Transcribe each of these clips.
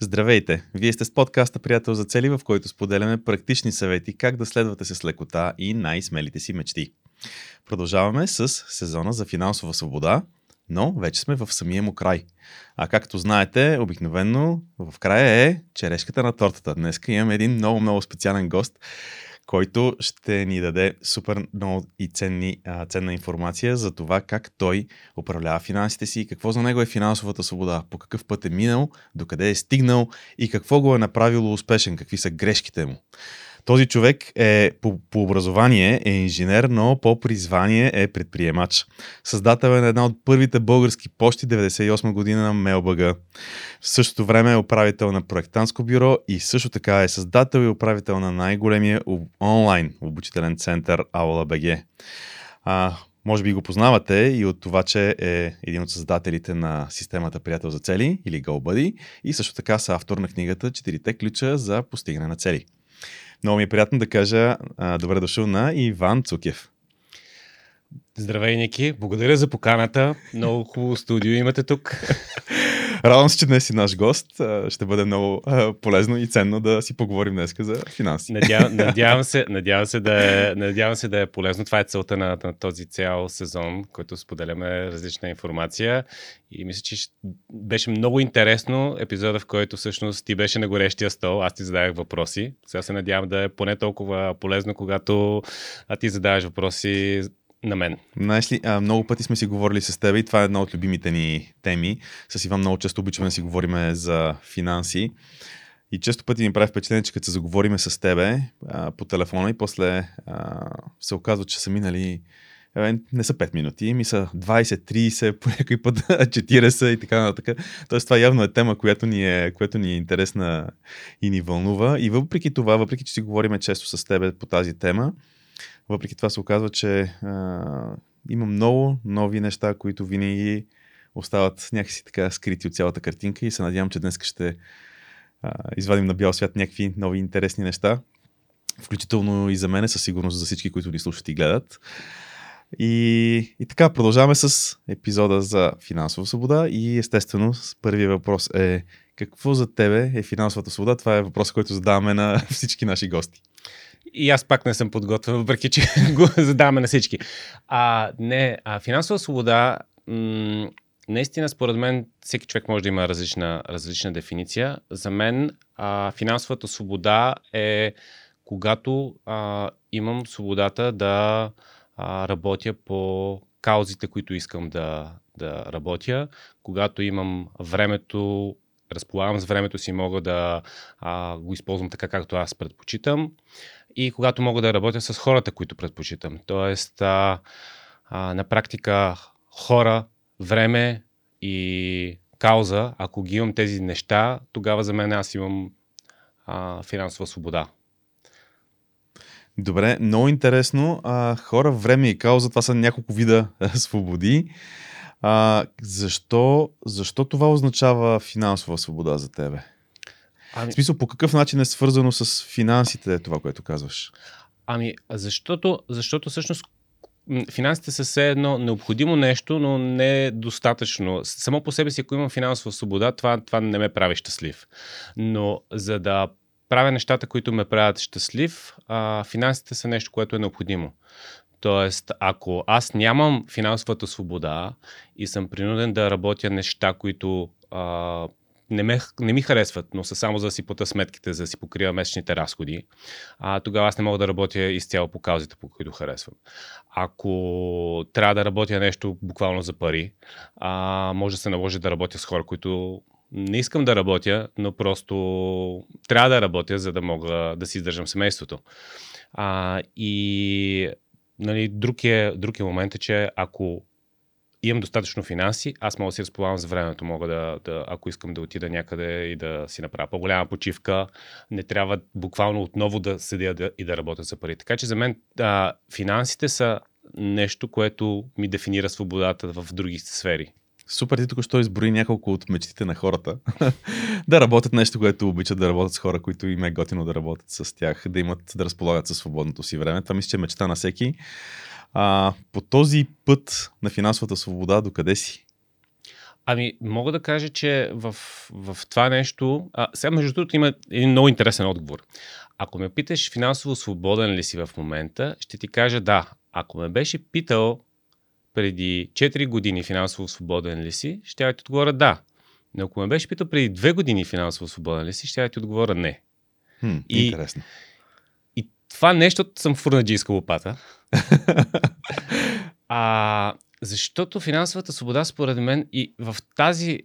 Здравейте! Вие сте с подкаста Приятел за цели, в който споделяме практични съвети как да следвате с лекота и най-смелите си мечти. Продължаваме с сезона за финансова свобода, но вече сме в самия му край. А както знаете, обикновено в края е черешката на тортата. Днес имаме един много-много специален гост, който ще ни даде супер много и ценни, а, ценна информация за това как той управлява финансите си, какво за него е финансовата свобода, по какъв път е минал, докъде е стигнал и какво го е направило успешен, какви са грешките му. Този човек е по, по образование е инженер, но по призвание е предприемач. Създател е на една от първите български почти 98 година на МелБГ. В същото време е управител на проектанско бюро и също така е създател и управител на най-големия онлайн обучителен център Аула БГ. А, може би го познавате и от това, че е един от създателите на системата Приятел за цели или GoBuddy и също така са автор на книгата Четирите ключа за постигане на цели. Много ми е приятно да кажа а, добре дошъл на Иван Цукев. Здравей, Ники. Благодаря за поканата. Много хубаво студио имате тук. Радвам се, че днес си наш гост. Ще бъде много полезно и ценно да си поговорим днес за финанси. Надявам, надявам, се, надявам, се да е, надявам се да е полезно. Това е целта на, на този цял сезон, който споделяме различна информация. И мисля, че беше много интересно епизода, в който всъщност ти беше на горещия стол, аз ти задавах въпроси. Сега се надявам да е поне толкова полезно, когато ти задаваш въпроси на мен. Знаеш ли, много пъти сме си говорили с теб и това е една от любимите ни теми. С Иван много често обичаме да си говорим за финанси. И често пъти ми прави впечатление, че като се заговориме с тебе по телефона и после а, се оказва, че са минали е, не са 5 минути, ми са 20, 30, по някой път 40 и така нататък. Тоест това явно е тема, която ни е, която ни е интересна и ни вълнува. И въпреки това, въпреки че си говориме често с тебе по тази тема, въпреки това се оказва, че а, има много нови неща, които винаги остават някакси така скрити от цялата картинка и се надявам, че днес ще а, извадим на бял свят някакви нови интересни неща, включително и за мене, със сигурност за всички, които ни слушат и гледат. И, и така, продължаваме с епизода за финансова свобода и естествено първият въпрос е какво за тебе е финансовата свобода? Това е въпрос, който задаваме на всички наши гости. И аз пак не съм подготвен, въпреки че го задаваме на всички. А, не, а финансова свобода, м- наистина, според мен, всеки човек може да има различна, различна дефиниция. За мен, а, финансовата свобода е когато а, имам свободата да а, работя по каузите, които искам да, да работя, когато имам времето, разполагам с времето си, мога да а, го използвам така, както аз предпочитам и когато мога да работя с хората, които предпочитам. Тоест, а, а, на практика хора, време и кауза, ако ги имам тези неща, тогава за мен аз имам а, финансова свобода. Добре, много интересно. А, хора, време и кауза, това са няколко вида свободи. А, защо, защо това означава финансова свобода за тебе? Ами... В смисъл, по какъв начин е свързано с финансите това, което казваш? Ами, защото, защото всъщност финансите са все едно необходимо нещо, но не е достатъчно. Само по себе си, ако имам финансова свобода, това, това не ме прави щастлив. Но за да правя нещата, които ме правят щастлив, а, финансите са нещо, което е необходимо. Тоест, ако аз нямам финансовата свобода и съм принуден да работя неща, които а, не, ме, не ми харесват, но са само за да си плата сметките, за да си покрива месечните разходи, а, тогава аз не мога да работя изцяло по каузите, по които харесвам. Ако трябва да работя нещо буквално за пари, а, може да се наложи да работя с хора, които не искам да работя, но просто трябва да работя, за да мога да си издържам семейството. А, и нали, друг, е, друг е момент е, че ако имам достатъчно финанси, аз мога да си разполагам с времето. Мога да, да, ако искам да отида някъде и да си направя по-голяма почивка, не трябва буквално отново да седя да, и да работя за пари. Така че за мен а, финансите са нещо, което ми дефинира свободата в други сфери. Супер, ти тук що изброи няколко от мечтите на хората. да работят нещо, което обичат да работят с хора, които им е готино да работят с тях, да имат, да разполагат със свободното си време. Това мисля, че е мечта на всеки. А, по този път на финансовата свобода, докъде си? Ами, мога да кажа, че в, в това нещо. А, сега, между другото, има един много интересен отговор. Ако ме питаш финансово свободен ли си в момента, ще ти кажа да. Ако ме беше питал преди 4 години финансово свободен ли си, ще я ти отговоря да. Но ако ме беше питал преди 2 години финансово свободен ли си, ще я ти отговоря не. Хм, И- Интересно. Това нещо съм фурнаджийска лопата. а, защото финансовата свобода, според мен, и в тази,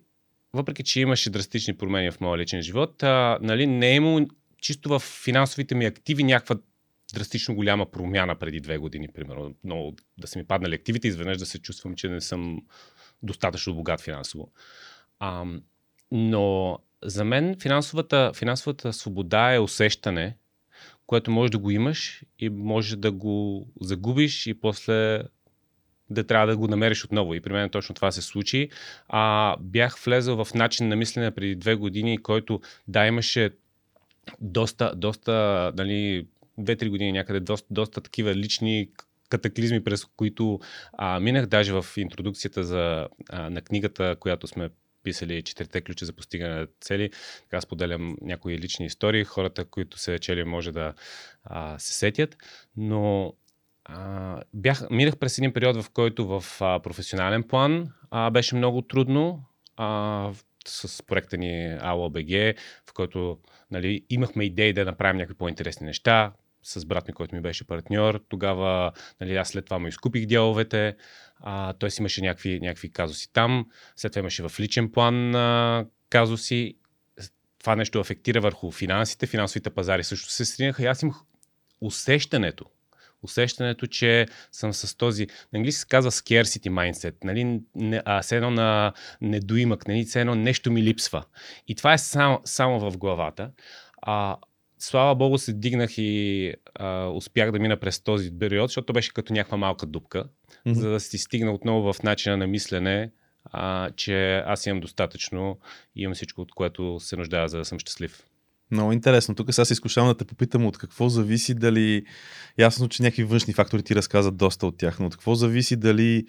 въпреки че имаше драстични промени в моя личен живот, а, нали, не е имало чисто в финансовите ми активи някаква драстично голяма промяна преди две години, примерно. Много да са ми паднали активите, изведнъж да се чувствам, че не съм достатъчно богат финансово. А, но за мен финансовата, финансовата свобода е усещане, което можеш да го имаш и може да го загубиш и после да трябва да го намериш отново. И при мен точно това се случи. А, бях влезъл в начин на мислене преди две години, който да имаше доста, доста, нали, две-три години някъде, доста, доста такива лични катаклизми, през които а, минах даже в интродукцията за, а, на книгата, която сме писали четирите ключа за постигане на цели. Така споделям някои лични истории. Хората, които се чели, може да а, се сетят. Но а, бях, минах през един период, в който в а, професионален план а, беше много трудно. А, с проекта ни АЛОБГ, в който нали, имахме идеи да направим някакви по-интересни неща с брат ми, който ми беше партньор. Тогава нали, аз след това му изкупих дяловете. А, той си имаше някакви, някакви казуси там. След това имаше в личен план а, казуси. Това нещо афектира върху финансите. Финансовите пазари също се сринаха. И аз имах усещането, усещането, че съм с този, на английски се казва scarcity mindset, нали, не, а, все едно на недоимък, нали, все едно нещо ми липсва. И това е само, само в главата. А, слава богу се дигнах и а, успях да мина през този период, защото то беше като някаква малка дупка, Мгм. за да си стигна отново в начина на мислене, а, че аз имам достатъчно и имам всичко, от което се нуждая, за да съм щастлив. Много интересно. Тук сега се изкушавам да те попитам от какво зависи дали... Ясно, че някакви външни фактори ти разказват доста от тях, но от какво зависи дали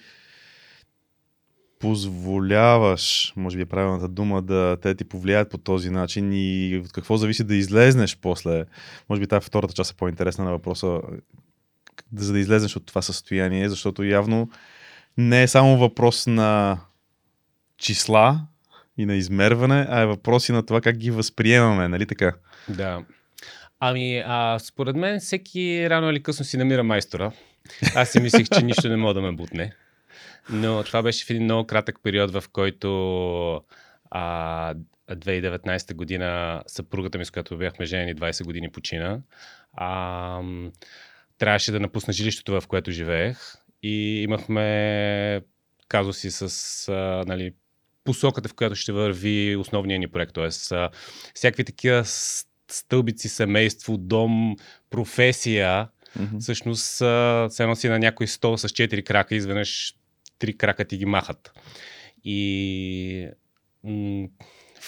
позволяваш, може би е правилната дума, да те ти повлияят по този начин и от какво зависи да излезнеш после. Може би тази втората част е по-интересна на въпроса, за да излезнеш от това състояние, защото явно не е само въпрос на числа и на измерване, а е въпрос и на това как ги възприемаме, нали така? Да. Ами, а, според мен всеки рано или късно си намира майстора. Аз си мислех, че нищо не мога да ме бутне. Но това беше в един много кратък период, в който а, 2019 година съпругата ми, с която бяхме женени 20 години, почина. А, трябваше да напусна жилището, в което живеех. И имахме казуси с а, нали, посоката, в която ще върви основния ни проект. Тоест, а, всякакви такива стълбици, семейство, дом, професия, Мгм. всъщност все едно си на някой стол с четири крака, изведнъж три крака ти ги махат. И м-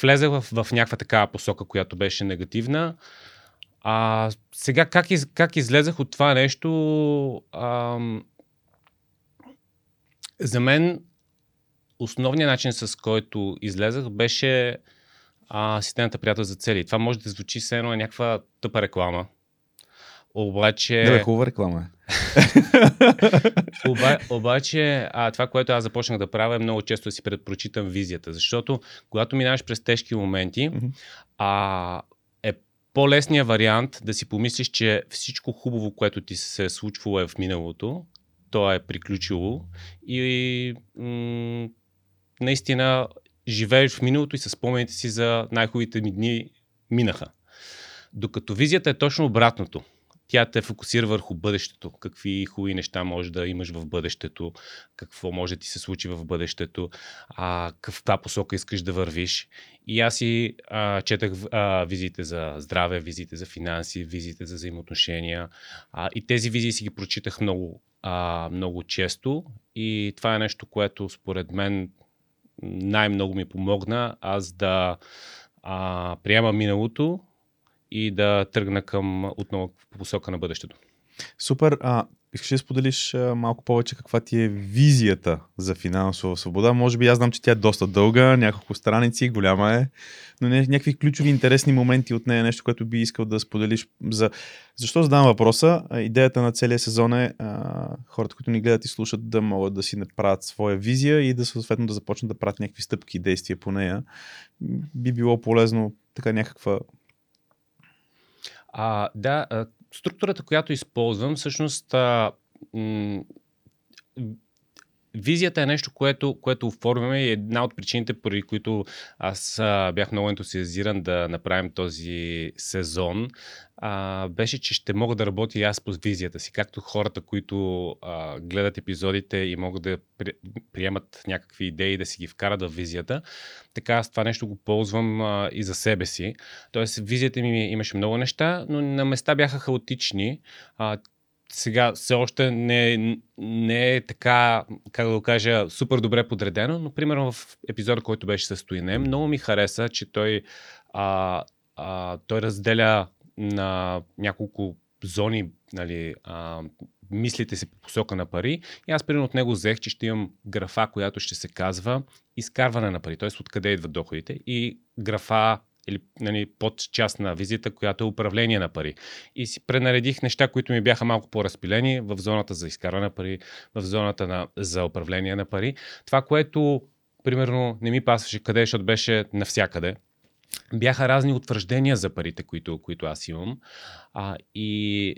влезах в, в някаква такава посока, която беше негативна. А сега как, из, как излезах от това нещо? Ам, за мен основният начин, с който излезах, беше а, приятел за цели. Това може да звучи все едно някаква тъпа реклама. Обаче, Да, бе, хубава реклама е. оба, обаче а, това, което аз започнах да правя е много често да си предпрочитам визията, защото когато минаваш през тежки моменти, а, е по-лесният вариант да си помислиш, че всичко хубаво, което ти се е случвало е в миналото, то е приключило и м- наистина живееш в миналото и със спомените си за най-хубавите ми дни минаха. Докато визията е точно обратното. Тя те фокусира върху бъдещето. Какви хубави неща може да имаш в бъдещето, какво може да ти се случи в бъдещето, а, каква посока искаш да вървиш. И аз си а, четах а, визиите за здраве, визиите за финанси, визиите за взаимоотношения. А, и тези визии си ги прочитах много, а, много често. И това е нещо, което според мен най-много ми помогна аз да а, приема миналото и да тръгна към отново по посока на бъдещето. Супер. А, искаш да споделиш малко повече каква ти е визията за финансова свобода? Може би аз знам, че тя е доста дълга, няколко страници, голяма е, но не, някакви ключови интересни моменти от нея, нещо, което би искал да споделиш. За... Защо задавам въпроса? Идеята на целия сезон е а, хората, които ни гледат и слушат, да могат да си направят своя визия и да съответно да започнат да правят някакви стъпки и действия по нея. Би било полезно така някаква а, да, структурата, която използвам, всъщност а, м- визията е нещо, което, което оформяме и е една от причините, поради които аз а, бях много ентусиазиран да направим този сезон, а, беше, че ще мога да работя и аз по визията си, както хората, които а, гледат епизодите и могат да при, приемат някакви идеи да си ги вкарат в визията. Така аз това нещо го ползвам а, и за себе си. Тоест, визията ми имаше много неща, но на места бяха хаотични. А, сега все още не, не е така, как да го кажа, супер добре подредено, но примерно в епизода, който беше с Стоине, много ми хареса, че той, а, а, той разделя на няколко зони нали, а, мислите си по посока на пари. И аз примерно от него взех, че ще имам графа, която ще се казва изкарване на пари, т.е. откъде идват доходите и графа или нали, под част на визита, която е управление на пари. И си пренаредих неща, които ми бяха малко по-разпилени в зоната за изкарване на пари, в зоната на, за управление на пари. Това, което примерно не ми пасваше къде, защото беше навсякъде. Бяха разни утвърждения за парите, които, които аз имам. А, и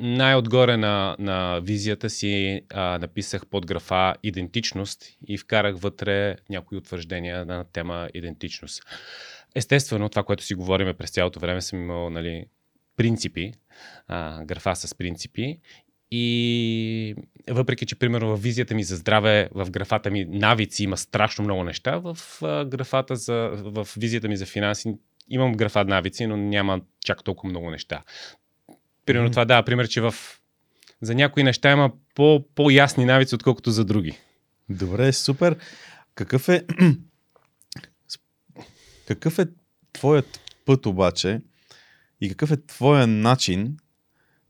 най-отгоре на, на визията си а, написах под графа идентичност и вкарах вътре някои утвърждения на тема идентичност. Естествено, това, което си говориме през цялото време, съм имал нали, принципи, а, графа с принципи и въпреки, че примерно в визията ми за здраве, в графата ми навици има страшно много неща, в графата за, в визията ми за финанси имам графа навици, но няма чак толкова много неща. Примерно mm-hmm. това дава пример, че в... за някои неща има по, по-ясни навици, отколкото за други. Добре, супер. Какъв е... какъв е твоят път обаче и какъв е твоя начин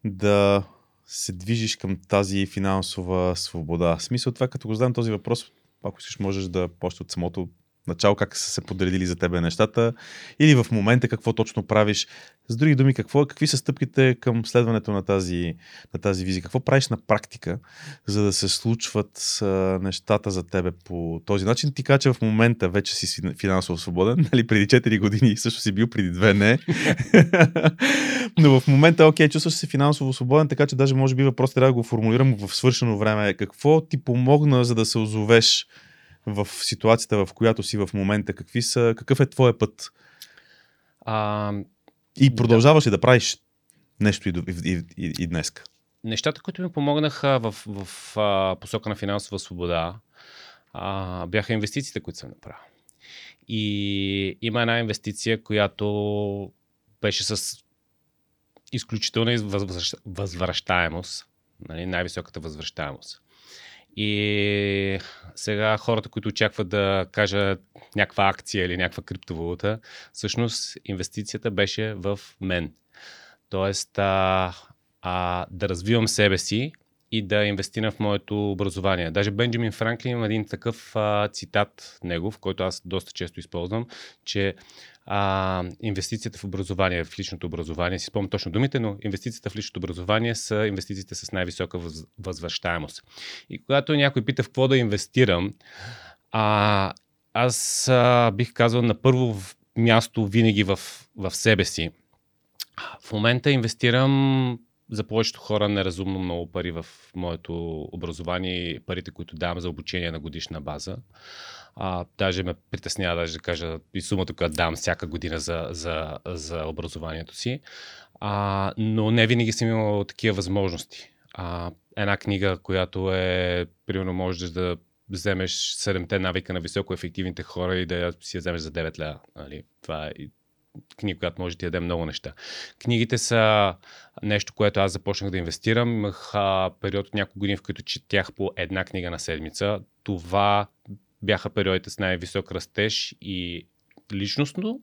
да се движиш към тази финансова свобода? В смисъл това, като го задам този въпрос, ако искаш, можеш да почне от самото начало как са се подредили за тебе нещата или в момента какво точно правиш. С други думи, какво, какви са стъпките към следването на тази, на тази визия? Какво правиш на практика, за да се случват а, нещата за тебе по този начин? Ти кажа, че в момента вече си финансово свободен, нали, преди 4 години също си бил, преди 2 не. Но в момента, окей, чувстваш се финансово свободен, така че даже може би въпрос трябва да го формулирам в свършено време. Какво ти помогна, за да се озовеш в ситуацията, в която си в момента? Какви са, какъв е твоя път? А, и продължаваш да. ли да правиш нещо и, и, и, и днес? Нещата, които ми помогнаха в, в, в а, посока на финансова свобода, а, бяха инвестициите, които съм направил. И има една инвестиция, която беше с изключителна възвръщаемост, нали, най-високата възвръщаемост. И сега хората, които очакват да кажа някаква акция или някаква криптовалута, всъщност инвестицията беше в мен. Тоест а, а, да развивам себе си и да инвестирам в моето образование. Даже Бенджамин Франклин има един такъв а, цитат негов, който аз доста често използвам, че а, инвестицията в образование, в личното образование, си спомням точно думите, но инвестицията в личното образование са инвестициите с най-висока въз, възвръщаемост. И когато някой пита в какво да инвестирам, а, аз а, бих казал на първо място винаги в, в себе си. В момента инвестирам за повечето хора неразумно много пари в моето образование и парите, които давам за обучение на годишна база. А, даже ме притеснява даже да кажа и сумата, която давам всяка година за, за, за образованието си. А, но не винаги съм имал такива възможности. А, една книга, която е, примерно, можеш да вземеш 7-те навика на високо ефективните хора и да си я вземеш за 9 ля. Нали? Това е книга, която може да ти даде много неща. Книгите са нещо, което аз започнах да инвестирам. Имах а, период от няколко години, в които четях по една книга на седмица. Това бяха периодите с най-висок растеж и личностно,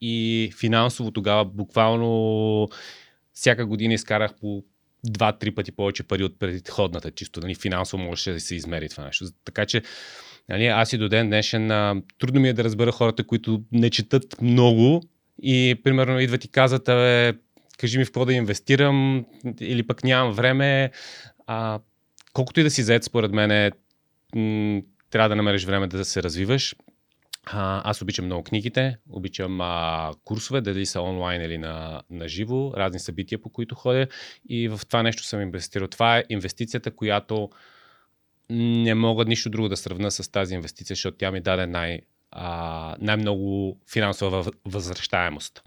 и финансово тогава буквално всяка година изкарах по два-три пъти повече пари от предходната, чисто нали, финансово може да се измери това нещо. Така че нали, аз и до ден днешен а, трудно ми е да разбера хората, които не четат много и примерно идват и казват, абе, кажи ми в какво да инвестирам или пък нямам време. А, колкото и да си заед, според мен, е, м- трябва да намериш време да се развиваш. А, аз обичам много книгите, обичам а, курсове, дали са онлайн или на, на живо, разни събития, по които ходя и в това нещо съм инвестирал. Това е инвестицията, която не мога нищо друго да сравна с тази инвестиция, защото тя ми даде най, а, най-много финансова възвръщаемост.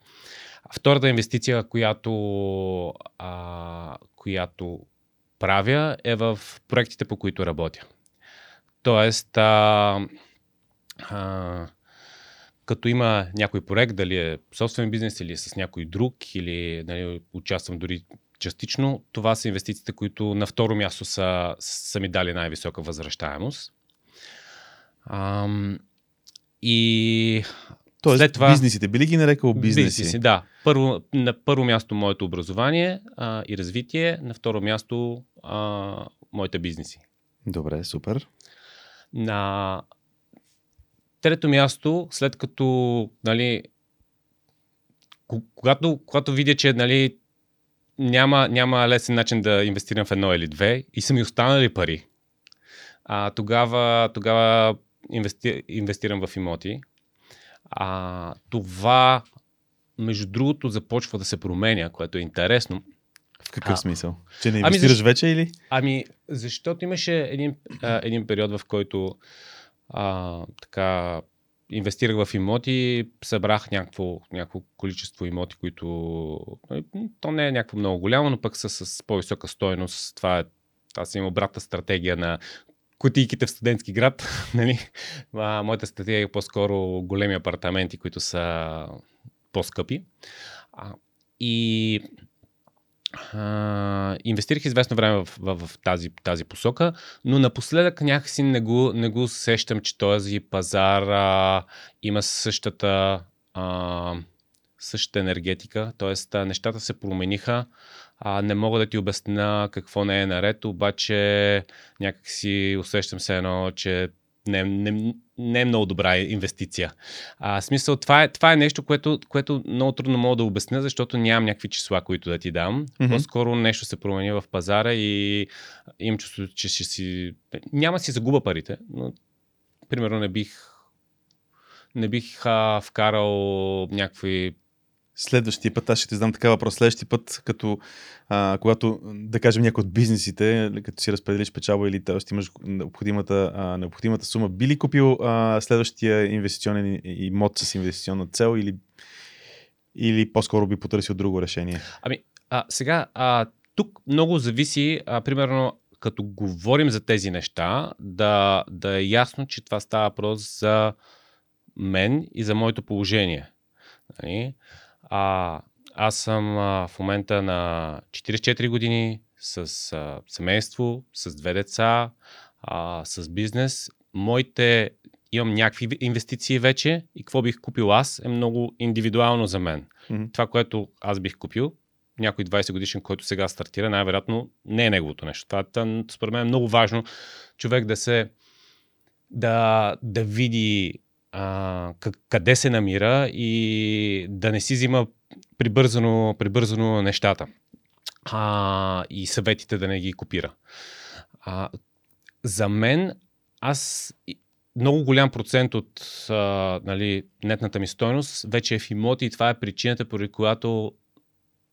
Втората инвестиция, която, а, която правя е в проектите, по които работя. Тоест, а, а, като има някой проект, дали е собствен бизнес или е с някой друг, или нали, участвам дори частично, това са инвестициите, които на второ място са, са ми дали най-висока възвръщаемост. А, и Тоест, След това, бизнесите, би ли ги нарекал бизнеси? Бизнеси, да. Първо, на първо място моето образование а, и развитие, на второ място а, моите бизнеси. Добре, супер. На трето място, след като, нали, когато, когато видя, че нали, няма, няма лесен начин да инвестирам в едно или две и са ми останали пари, а, тогава, тогава инвести, инвестирам в имоти. А, това, между другото, започва да се променя, което е интересно. В какъв а, смисъл? Че не ами инвестираш ами, защо, вече или? Ами, защото имаше един, а, един период, в който а, така, инвестирах в имоти, събрах някакво, някакво количество имоти, които нали, то не е някакво много голямо, но пък са с по-висока стойност. Това е аз имам обратна стратегия на кутийките в студентски град. Нали? А, моята стратегия е по-скоро големи апартаменти, които са по-скъпи. А, и инвестирах известно време в, в, в тази, тази посока, но напоследък някакси не го, не го сещам, че този пазар а, има същата, а, същата енергетика, т.е. нещата се промениха. А, не мога да ти обясня какво не е наред, обаче някакси усещам се едно, че не, не, не е много добра инвестиция. А, смисъл, това е, това е нещо, което, което много трудно мога да обясня, защото нямам някакви числа, които да ти дам. Mm-hmm. По-скоро нещо се промени в пазара и имам чувство, че ще си... Няма си загуба парите, но примерно не бих не бих а, вкарал някакви следващия път, аз ще ти задам така въпрос, следващия път, като а, когато, да кажем, някой от бизнесите, като си разпределиш печалба или ще имаш необходимата, а, необходимата сума, би ли купил а, следващия инвестиционен имот с инвестиционна цел или, или по-скоро би потърсил друго решение? Ами, а, сега, а, тук много зависи, а, примерно, като говорим за тези неща, да, да е ясно, че това става въпрос за мен и за моето положение. Нали? А, аз съм а, в момента на 44 години с а, семейство, с две деца, а, с бизнес. Моите имам някакви инвестиции вече и какво бих купил аз е много индивидуално за мен. Mm-hmm. Това, което аз бих купил, някой 20 годишен, който сега стартира, най-вероятно не е неговото нещо. Това, това според мен е много важно човек да се да, да види а, къде се намира и да не си взима прибързано, прибързано нещата а, и съветите да не ги копира. А, за мен, аз много голям процент от а, нали, нетната ми стойност вече е в имоти и това е причината, поради която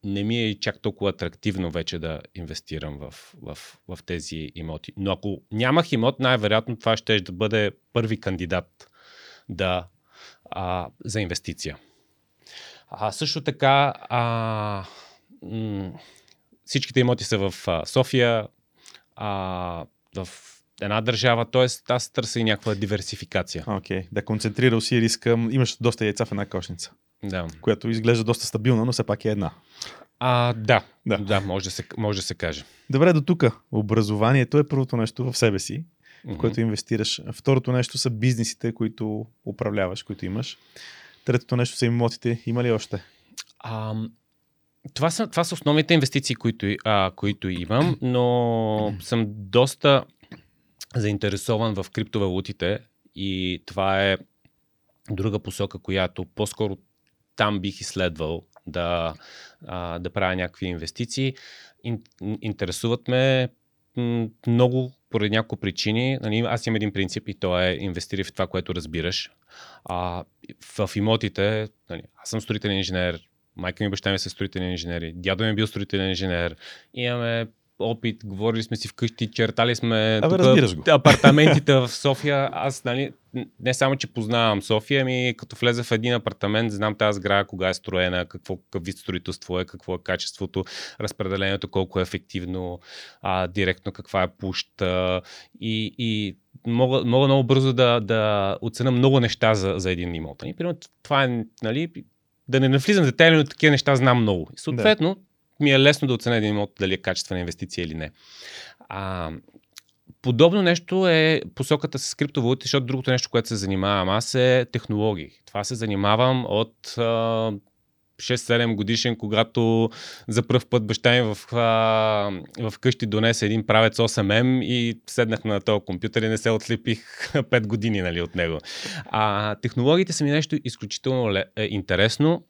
не ми е чак толкова атрактивно вече да инвестирам в, в, в тези имоти. Но ако нямах имот, най-вероятно това ще да бъде първи кандидат да, а, за инвестиция. А, също така, а, м- всичките имоти са в а, София, а, в една държава, т.е. аз търся и някаква диверсификация. Окей, okay. да концентрирал си риска. Имаш доста яйца в една кошница. Да. Която изглежда доста стабилна, но все пак е една. А, да, да, да може, да се, може да се каже. Добре, до тук. Образованието е първото нещо в себе си в което инвестираш. Второто нещо са бизнесите, които управляваш, които имаш. Третото нещо са имотите. Има ли още? А, това са, това са основните инвестиции, които, а, които имам, но съм доста заинтересован в криптовалутите и това е друга посока, която по-скоро там бих изследвал да, а, да правя някакви инвестиции. Ин, интересуват ме много поради няколко причини. Нали, аз имам един принцип и то е инвестири в това, което разбираш. А, в, в имотите, нали, аз съм строителен инженер, майка ми и баща ми са строителни инженери, дядо ми е бил строителен инженер, имаме опит, говорили сме си вкъщи, чертали сме Абе, тук, апартаментите в София. Аз, нали, не само, че познавам София, ами като влезе в един апартамент, знам тази сграда кога е строена, какво, вид строителство е, какво е качеството, разпределението, колко е ефективно, а, директно каква е пуща и, и мога, мога много бързо да, да оценя много неща за, за един имот. И, примерно, това е, нали, да не навлизам в детайли, но такива неща знам много. И съответно, да ми е лесно да оценя един имот дали е качествена инвестиция или не. А, подобно нещо е посоката с криптовалути, защото другото нещо, което се занимавам аз е технологии. Това се занимавам от а, 6-7 годишен, когато за първ път баща ми в, в къщи донесе един правец 8M и седнах на този компютър и не се отлепих 5 години нали, от него. А, технологиите са ми нещо изключително ле, е, интересно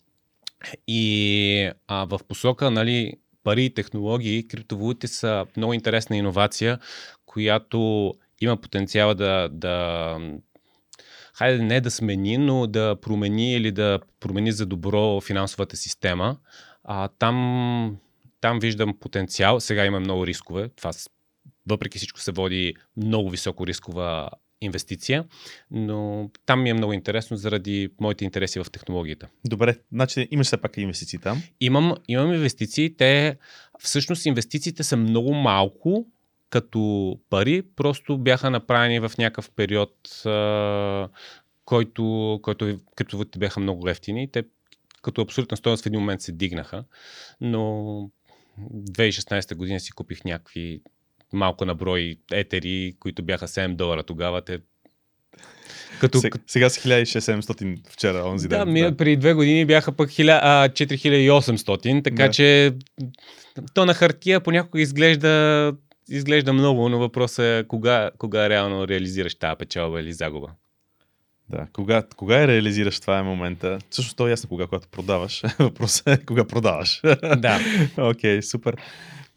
и а, в посока нали, пари и технологии, криптовалутите са много интересна иновация, която има потенциала да, да хайде не да смени, но да промени или да промени за добро финансовата система. А, там, там виждам потенциал. Сега има много рискове. Това въпреки всичко се води много високо рискова инвестиция, но там ми е много интересно заради моите интереси в технологията. Добре, значи имаш все пак инвестиции там? Имам, имам инвестиции. Те, всъщност инвестициите са много малко като пари, просто бяха направени в някакъв период, а, който, който криптовалутите бяха много лефтини. Те като абсолютна стоеност в един момент се дигнаха, но 2016 година си купих някакви малко на брой етери, които бяха 7 долара тогава. Те като... Сега, сега са 1600 вчера, онзи да, ден. Да, преди две години бяха пък 4800, така да. че то на хартия понякога изглежда, изглежда много, но въпросът е кога, кога реално реализираш тази печалба или загуба. Да, кога, кога я реализираш, това е момента. Също то е ясно кога, когато продаваш. Въпросът е кога продаваш. Да. Окей, okay, супер.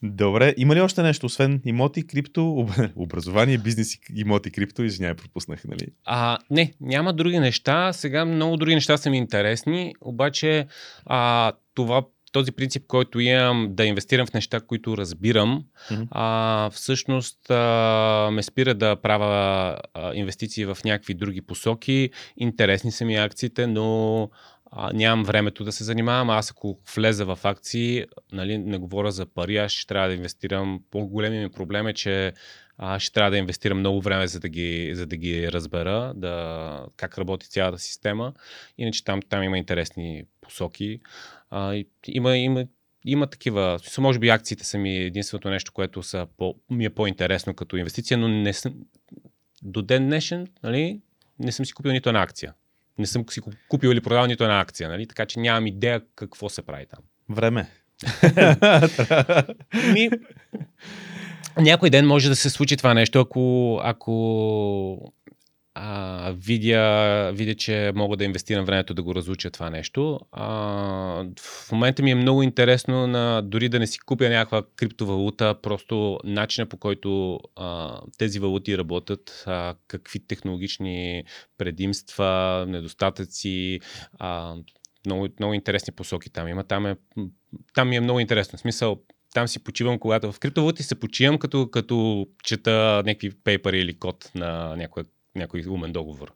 Добре, има ли още нещо, освен имоти, крипто, образование, бизнес, имоти, крипто, извинявай, пропуснах, нали? А, не, няма други неща. Сега много други неща са ми интересни, обаче а, това този принцип, който имам да инвестирам в неща, които разбирам, mm-hmm. а, всъщност а, ме спира да правя а, инвестиции в някакви други посоки. Интересни са ми акциите, но а, нямам времето да се занимавам. Аз ако влеза в акции, нали, не говоря за пари, аз ще трябва да инвестирам. По-големият ми проблем е, че аз ще трябва да инвестирам много време, за да ги, за да ги разбера, да, как работи цялата система. Иначе там, там има интересни посоки. А, има, има, има такива. Може би акциите са ми единственото нещо, което са по, ми е по-интересно като инвестиция, но не съм, до ден днешен нали, не съм си купил нито една акция не съм си купил или продал нито една акция, нали? така че нямам идея какво се прави там. Време. Ми, някой ден може да се случи това нещо, ако, ако а, видя, видя, че мога да инвестирам времето да го разуча това нещо. А, в момента ми е много интересно на, дори да не си купя някаква криптовалута, просто начина по който а, тези валути работят, а, какви технологични предимства, недостатъци, а, много, много интересни посоки там има. Там, е, там ми е много интересно. В смисъл, там си почивам, когато в криптовалути се почивам, като, като чета някакви пейпери или код на някоя някой умен договор.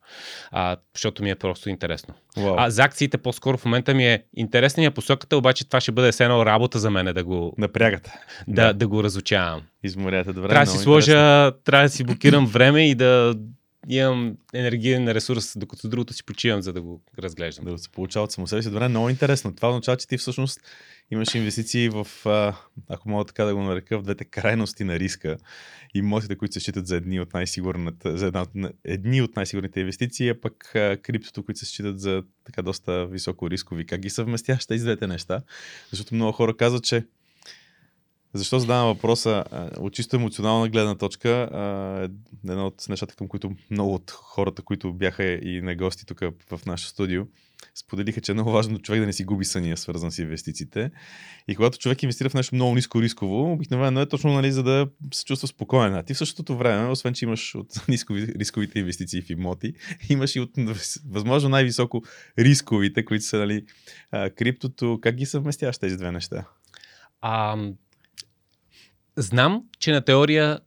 А, защото ми е просто интересно. Wow. А за акциите по-скоро в момента ми е интересна ми е посоката, обаче това ще бъде все едно работа за мен да го... Напрягате. Да, да. да го разучавам. Изморяте добре. Трябва да си сложа, трябва да си блокирам време и да имам енергиен ресурс, докато другото си почивам, за да го разглеждам. Да се получава от само себе си. Добре, много интересно. Това означава, че ти всъщност имаш инвестиции в, ако мога така да го нарека, в двете крайности на риска. Имотите, които се считат за едни от, за една, едни от най-сигурните инвестиции, а пък криптото, които се считат за така доста високо рискови. Как ги съвместяваш тези двете неща? Защото много хора казват, че защо задавам въпроса? От чисто емоционална гледна точка, едно от нещата, към които много от хората, които бяха и на гости тук в нашото студио, споделиха, че е много важно човек да не си губи съния, свързан с инвестициите. И когато човек инвестира в нещо много ниско рисково, обикновено е точно нали, за да се чувства спокоен. А ти в същото време, освен че имаш от нискови, рисковите инвестиции в имоти, имаш и от възможно най-високо рисковите, които са нали, криптото. Как ги съвместяваш тези две неща? А, Знам, че на теория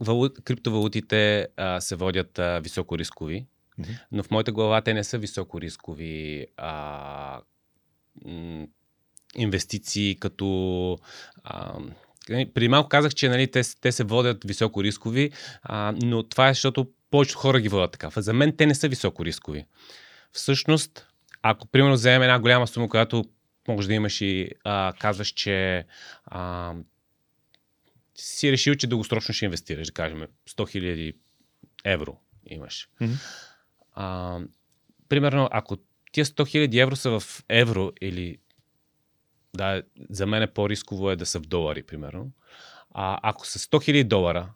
валут, криптовалутите а, се водят а, високо рискови, mm-hmm. но в моята глава те не са високо рискови а, м- инвестиции, като. А, преди малко казах, че нали, те, те се водят високо рискови, а, но това е защото повечето хора ги водят така. За мен те не са високо рискови. Всъщност, ако примерно вземем една голяма сума, която може да имаш и а, казваш, че а, си решил, че дългосрочно ще инвестираш, да кажем 100 000 евро имаш. Mm-hmm. А, примерно, ако тия 100 000 евро са в евро или да, за мен е по-рисково е да са в долари, примерно. А, ако са 100 000 долара,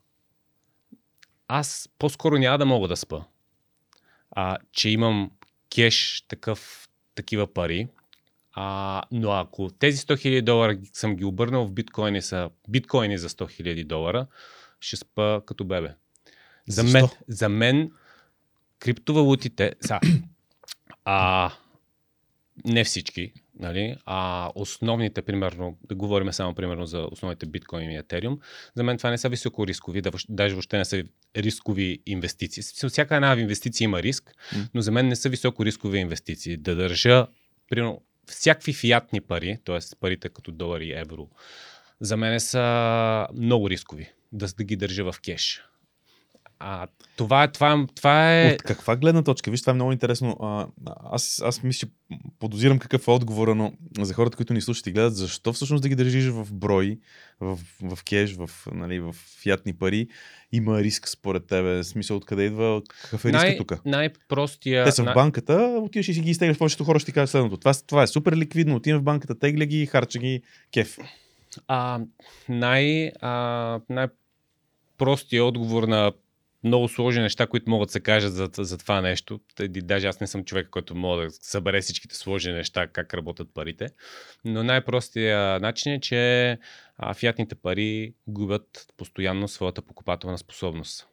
аз по-скоро няма да мога да спа. А, че имам кеш такъв, такива пари, а, но ако тези 100 000 долара съм ги обърнал в биткоини са биткоини за 100 000 долара, ще спа като бебе. За мен, за мен криптовалутите са а, не всички, нали? а основните, примерно, да говорим само примерно за основните биткоини и етериум, за мен това не са високо рискови, даже въобще не са рискови инвестиции. Всяка една инвестиция има риск, но за мен не са високо рискови инвестиции. Да държа, примерно, всякакви фиатни пари, т.е. парите като долари и евро, за мен са много рискови да, да ги държа в кеш. А, това, това, това е. От каква гледна точка? Виж, това е много интересно. А, аз, аз мисля, подозирам какъв е отговора, но за хората, които ни слушат и гледат, защо всъщност да ги държиш в брой, в, в кеш, в, нали, в фиатни пари, има риск според тебе? Смисъл, откъде идва? Какъв е риска тук? Най-простия. Те са в банката, отиваш и си ги изтегляш. Повечето хора ще ти кажат следното. Това, това е супер ликвидно. Отивам в банката, тегля ги, харча ги, кеф. А, най, а, най-простия отговор на много сложни неща, които могат да се кажат за, за това нещо. Даже аз не съм човек, който мога да събере всичките сложни неща, как работят парите. Но най-простия начин е, че фиатните пари губят постоянно своята покупателна способност.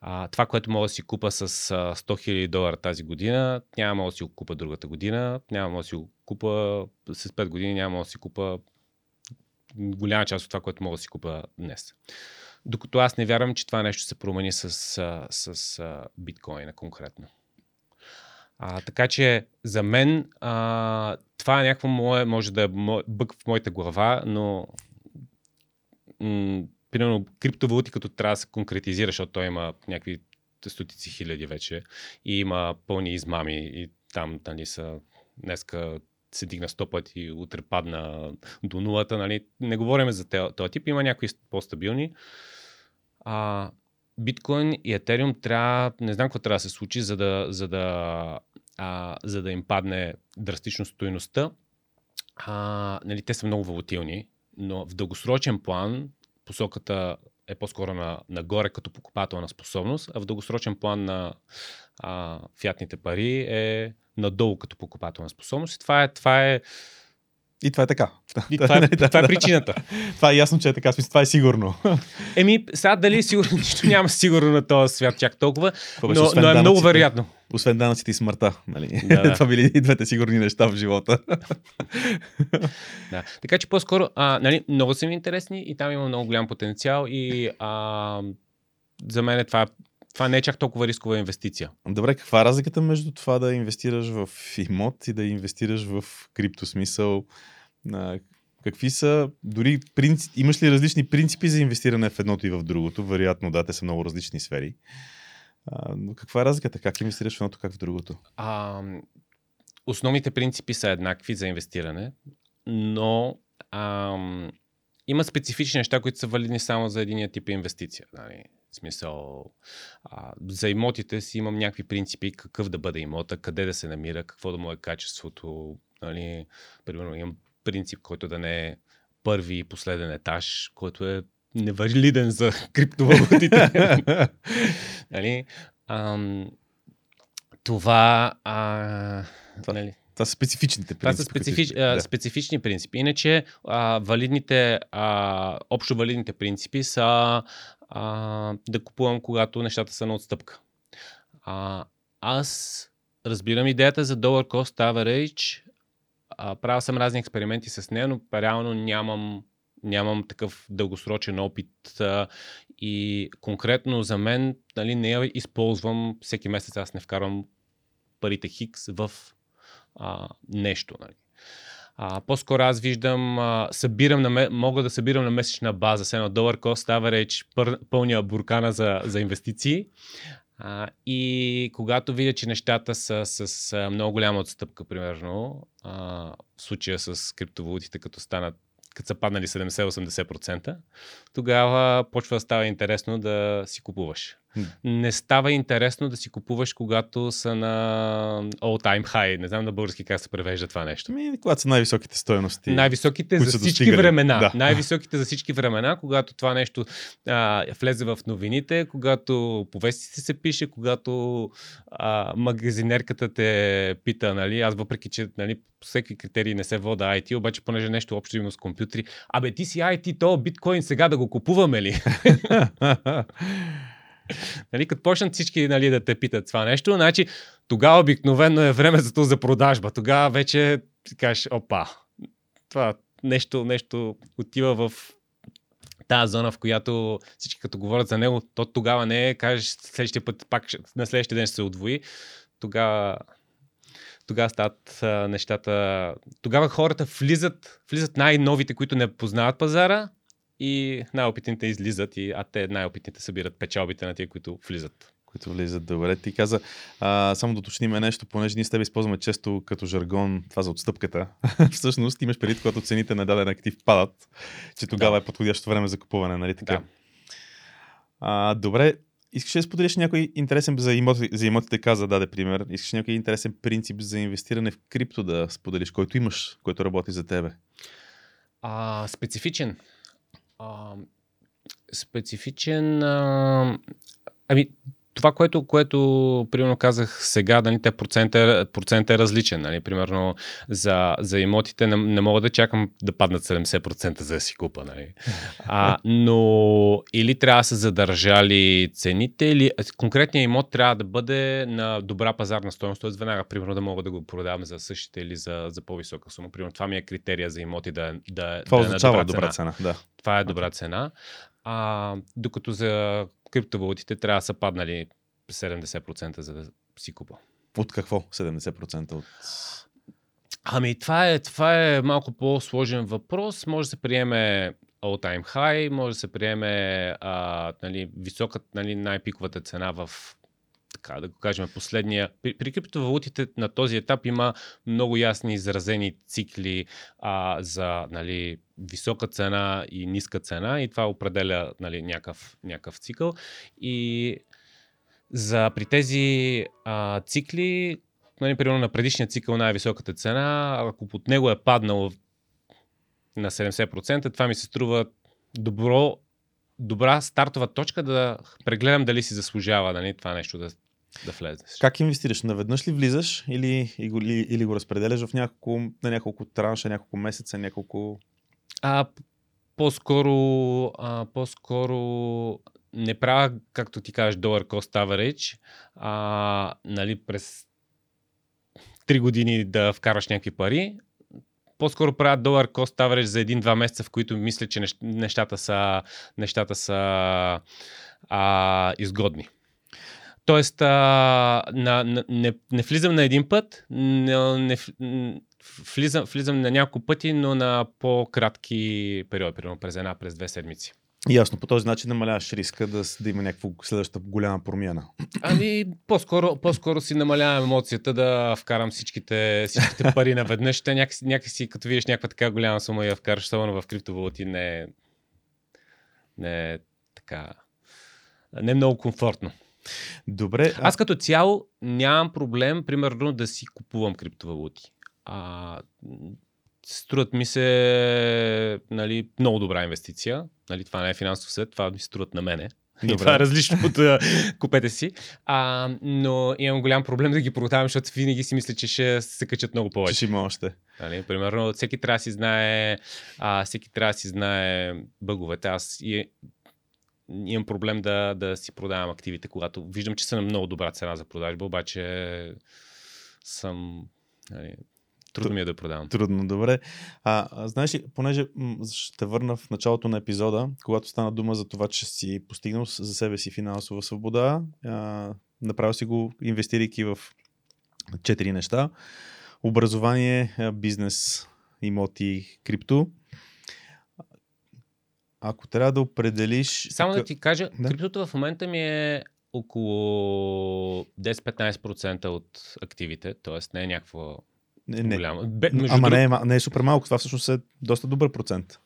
А, това, което мога да си купа с а, 100 000 долара тази година, няма да си го купа другата година, няма да си го купа с 5 години, няма да си купа голяма част от това, което мога да си купа днес. Докато аз не вярвам, че това нещо се промени с, с, с биткоина конкретно. А, така че за мен а, това е някакво мое, може да е бък в моята глава, но м- примерно криптовалути като трябва да се конкретизира, защото той има някакви стотици хиляди вече и има пълни измами и там нали, са днеска се дигна 100 пъти, утре падна до нулата. Нали. Не говорим за този тип, има някои по-стабилни а, биткоин и етериум трябва, не знам какво трябва да се случи, за да, за да, а, за да им падне драстично стоеността. А, нали, те са много волатилни, но в дългосрочен план посоката е по-скоро на, нагоре като покупателна способност, а в дългосрочен план на а, фиатните пари е надолу като покупателна способност. И това е, това е и това е така. И това, е, това е причината. това е ясно, че е така. Смисъл, това е сигурно. Еми, сега дали е сигурно, нищо няма сигурно на този свят чак толкова, но, но е много вероятно. Освен данъците и смъртта. Нали? Да, да. това били и двете сигурни неща в живота. да. Така че по-скоро, а, нали, много са ми интересни и там има много голям потенциал и а, за мен е това това не е чак толкова рискова инвестиция. Добре, каква е разликата между това да инвестираш в имот и да инвестираш в криптосмисъл? Какви са, дори принцип, имаш ли различни принципи за инвестиране в едното и в другото? Вероятно, да, те са много различни сфери. А, но каква е разликата? Как инвестираш в едното, как в другото? А, основните принципи са еднакви за инвестиране, но ам, има специфични неща, които са валидни само за единия тип инвестиция. Нали? В смисъл, а, за имотите си имам някакви принципи, какъв да бъде имота, къде да се намира, какво да му е качеството. Нали? Примерно имам принцип, който да не е първи и последен етаж, който е невалиден за криптовалутите. нали? Ам, това... А, Това- нали? Това са специфичните принципи. Това са специфич, които- да. специфични принципи. Иначе а, валидните, а, общо валидните принципи са а, да купувам, когато нещата са на отстъпка. А, аз разбирам идеята за dollar cost average. А, правил съм разни експерименти с нея, но реално нямам, нямам такъв дългосрочен опит. А, и конкретно за мен нали, не я използвам всеки месец. Аз не вкарвам парите хикс в а, нещо. Нали. А, по-скоро аз виждам, а, събирам на, мога да събирам на месечна база, с едно долар cost average, пър, пълния буркана за, за инвестиции. А, и когато видя, че нещата са с а, много голяма отстъпка, примерно, а, в случая с криптовалутите, като станат като са паднали 70-80%, тогава почва да става интересно да си купуваш. Не става интересно да си купуваш, когато са на all-time high. Не знам на български как се превежда това нещо. Ами, когато са най-високите стоености. Най-високите за всички достигали. времена. Да. Най-високите за всички времена, когато това нещо а, влезе в новините, когато по вестите се пише, когато а, магазинерката те пита, нали, аз въпреки, че нали, по всеки критерий не се вода IT, обаче понеже нещо общо има с компютри, абе ти си IT, то биткоин сега да го купуваме ли? Нали, като почнат всички нали, да те питат това нещо, значи тогава обикновено е време за продажба. Тогава вече си кажеш, опа, това нещо, нещо отива в тази зона, в която всички като говорят за него, то тогава не е, кажеш следващия път, пак на следващия ден ще се удвои. Тогава тогава стават нещата. Тогава хората влизат, влизат най-новите, които не познават пазара и най-опитните излизат, и, а те най-опитните събират печалбите на тия, които влизат. които влизат добре. Ти каза, а, само да уточним нещо, понеже ние с теб използваме често като жаргон това за отстъпката. Всъщност имаш предвид, когато цените на даден актив падат, че тогава Да. е подходящо време за купуване, нали така? Да. А, добре, искаш ли да споделиш някой интересен за, имоти, за имотите, каза, даде пример. Искаш ли някой интересен принцип за инвестиране в крипто да споделиш, който имаш, който работи за тебе? А, специфичен. А, специфичен. А, ами, това, което, което примерно казах сега, нали, те процент е, процент е различен. Нали? Примерно за, за имотите не, не мога да чакам да паднат 70% за да си купа. Нали? А, но или трябва да са задържали цените, или конкретният имот трябва да бъде на добра пазарна стоеност, т.е. веднага, примерно, да мога да го продавам за същите или за, за по-висока сума. Примерно, това ми е критерия за имоти да, да, Това да е на означава добра добра цена. цена. Да. Това е добра цена. А, докато за криптовалутите трябва да са паднали 70% за да си купа. От какво? 70% от... Ами това е, това е малко по-сложен въпрос. Може да се приеме all-time high, може да се приеме а, нали, високата, нали, най-пиковата цена в така да го кажем, последния. При, при криптовалутите на този етап има много ясни изразени цикли а, за нали, висока цена и ниска цена и това определя нали, някакъв, някакъв цикъл. И за при тези а, цикли, нали, примерно на предишния цикъл най-високата цена, ако под него е паднало на 70%, това ми се струва добро, добра стартова точка да прегледам дали си заслужава нали, това нещо да, да влезе. Как инвестираш? Наведнъж ли влизаш или, или, го- или, го разпределяш в няколко, на няколко транша, няколко месеца, няколко... А, по-скоро, а, по-скоро не правя, както ти кажеш, долар cost average, а, нали, през 3 години да вкараш някакви пари. По-скоро правя долар cost average за един-два месеца, в които мисля, че нещ- нещата са, нещата са а, изгодни. Тоест, а, на, на, не, не влизам на един път, не, не, влизам, влизам на няколко пъти, но на по-кратки периоди, примерно през една, през две седмици. Ясно, по този начин намаляваш риска да, да има някаква следваща голяма промяна. Ами, по-скоро, по-скоро си намалявам емоцията да вкарам всичките, всичките пари наведнъж. Те някакси, някакси, като видиш някаква така голяма сума и я вкараш, особено в криптовалути, не е, не е така, не е много комфортно. Добре. А... Аз като цяло нямам проблем, примерно, да си купувам криптовалути. А, струват ми се нали, много добра инвестиция. Нали, това не е финансов съд, това ми струват на мене. Добре. това е различно от купете си. А, но имам голям проблем да ги продавам, защото винаги си мисля, че ще се качат много повече. Ще има още. Нали, примерно, всеки трябва да си знае, а, всеки трябва да си знае бъговете. Аз и, имам проблем да, да си продавам активите, когато виждам, че са на много добра цена за продажба, обаче съм нали, Трудно ми е да продавам. Трудно, добре. А, а знаеш ли, понеже ще върна в началото на епизода, когато стана дума за това, че си постигнал за себе си финансова свобода, а, направил си го инвестирайки в четири неща. Образование, бизнес, имоти, крипто. Ако трябва да определиш... Само да ти кажа, да? криптото в момента ми е около 10-15% от активите, т.е. не е някакво не, не. голяма. Бе, Ама друг... не, е, не е супер малко, това всъщност е доста добър процент.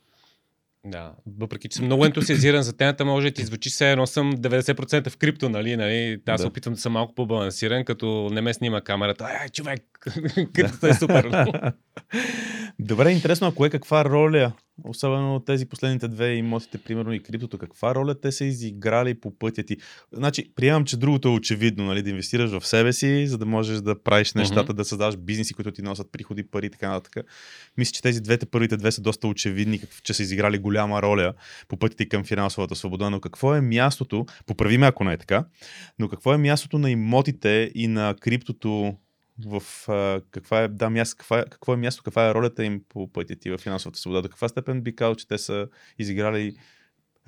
Да, въпреки че съм много ентусиазиран за темата, може да ти звучи се едно съм 90% в крипто, нали? нали? Аз да. се опитвам да съм малко по-балансиран, като не ме снима камерата. Ай, човек, криптото е супер. Добре, интересно, ако е каква роля, особено тези последните две имотите, примерно и криптото, каква роля те са изиграли по пътя ти? Значи, приемам, че другото е очевидно, нали, да инвестираш в себе си, за да можеш да правиш нещата, mm-hmm. да създаваш бизнеси, които ти носят приходи, пари и така нататък. Мисля, че тези двете, първите две са доста очевидни, че са изиграли голяма роля по пътя ти към финансовата свобода, но какво е мястото, поправиме ако не е така, но какво е мястото на имотите и на криптото в а, каква е, да, място, каква, какво е място, каква е ролята им по пътя ти в финансовата свобода? До каква степен би казал, че те са изиграли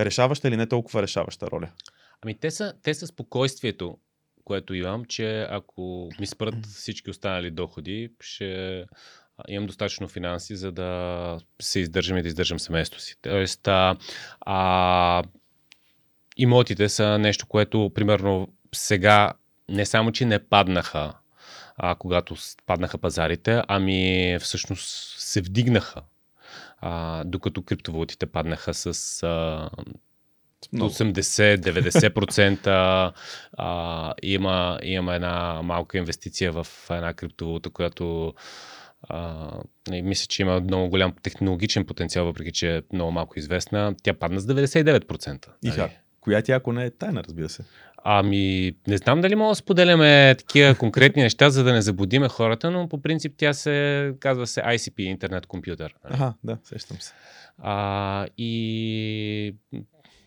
решаваща или не толкова решаваща роля? Ами те са, те са спокойствието, което имам, че ако ми спрат всички останали доходи, ще имам достатъчно финанси, за да се издържам и да издържам семейството си. Тоест, а, а, имотите са нещо, което, примерно, сега не само, че не паднаха а, когато паднаха пазарите, ами всъщност се вдигнаха, а, докато криптовалутите паднаха с а, 80-90%. а, има, има една малка инвестиция в една криптовалута, която а, мисля, че има много голям технологичен потенциал, въпреки че е много малко известна. Тя падна с 99%. И? Коя тя, ако не е тайна, разбира се? Ами, не знам дали мога да споделяме такива конкретни неща, за да не заблудиме хората, но по принцип тя се казва се ICP, интернет компютър. Ага, да, сещам се. А, и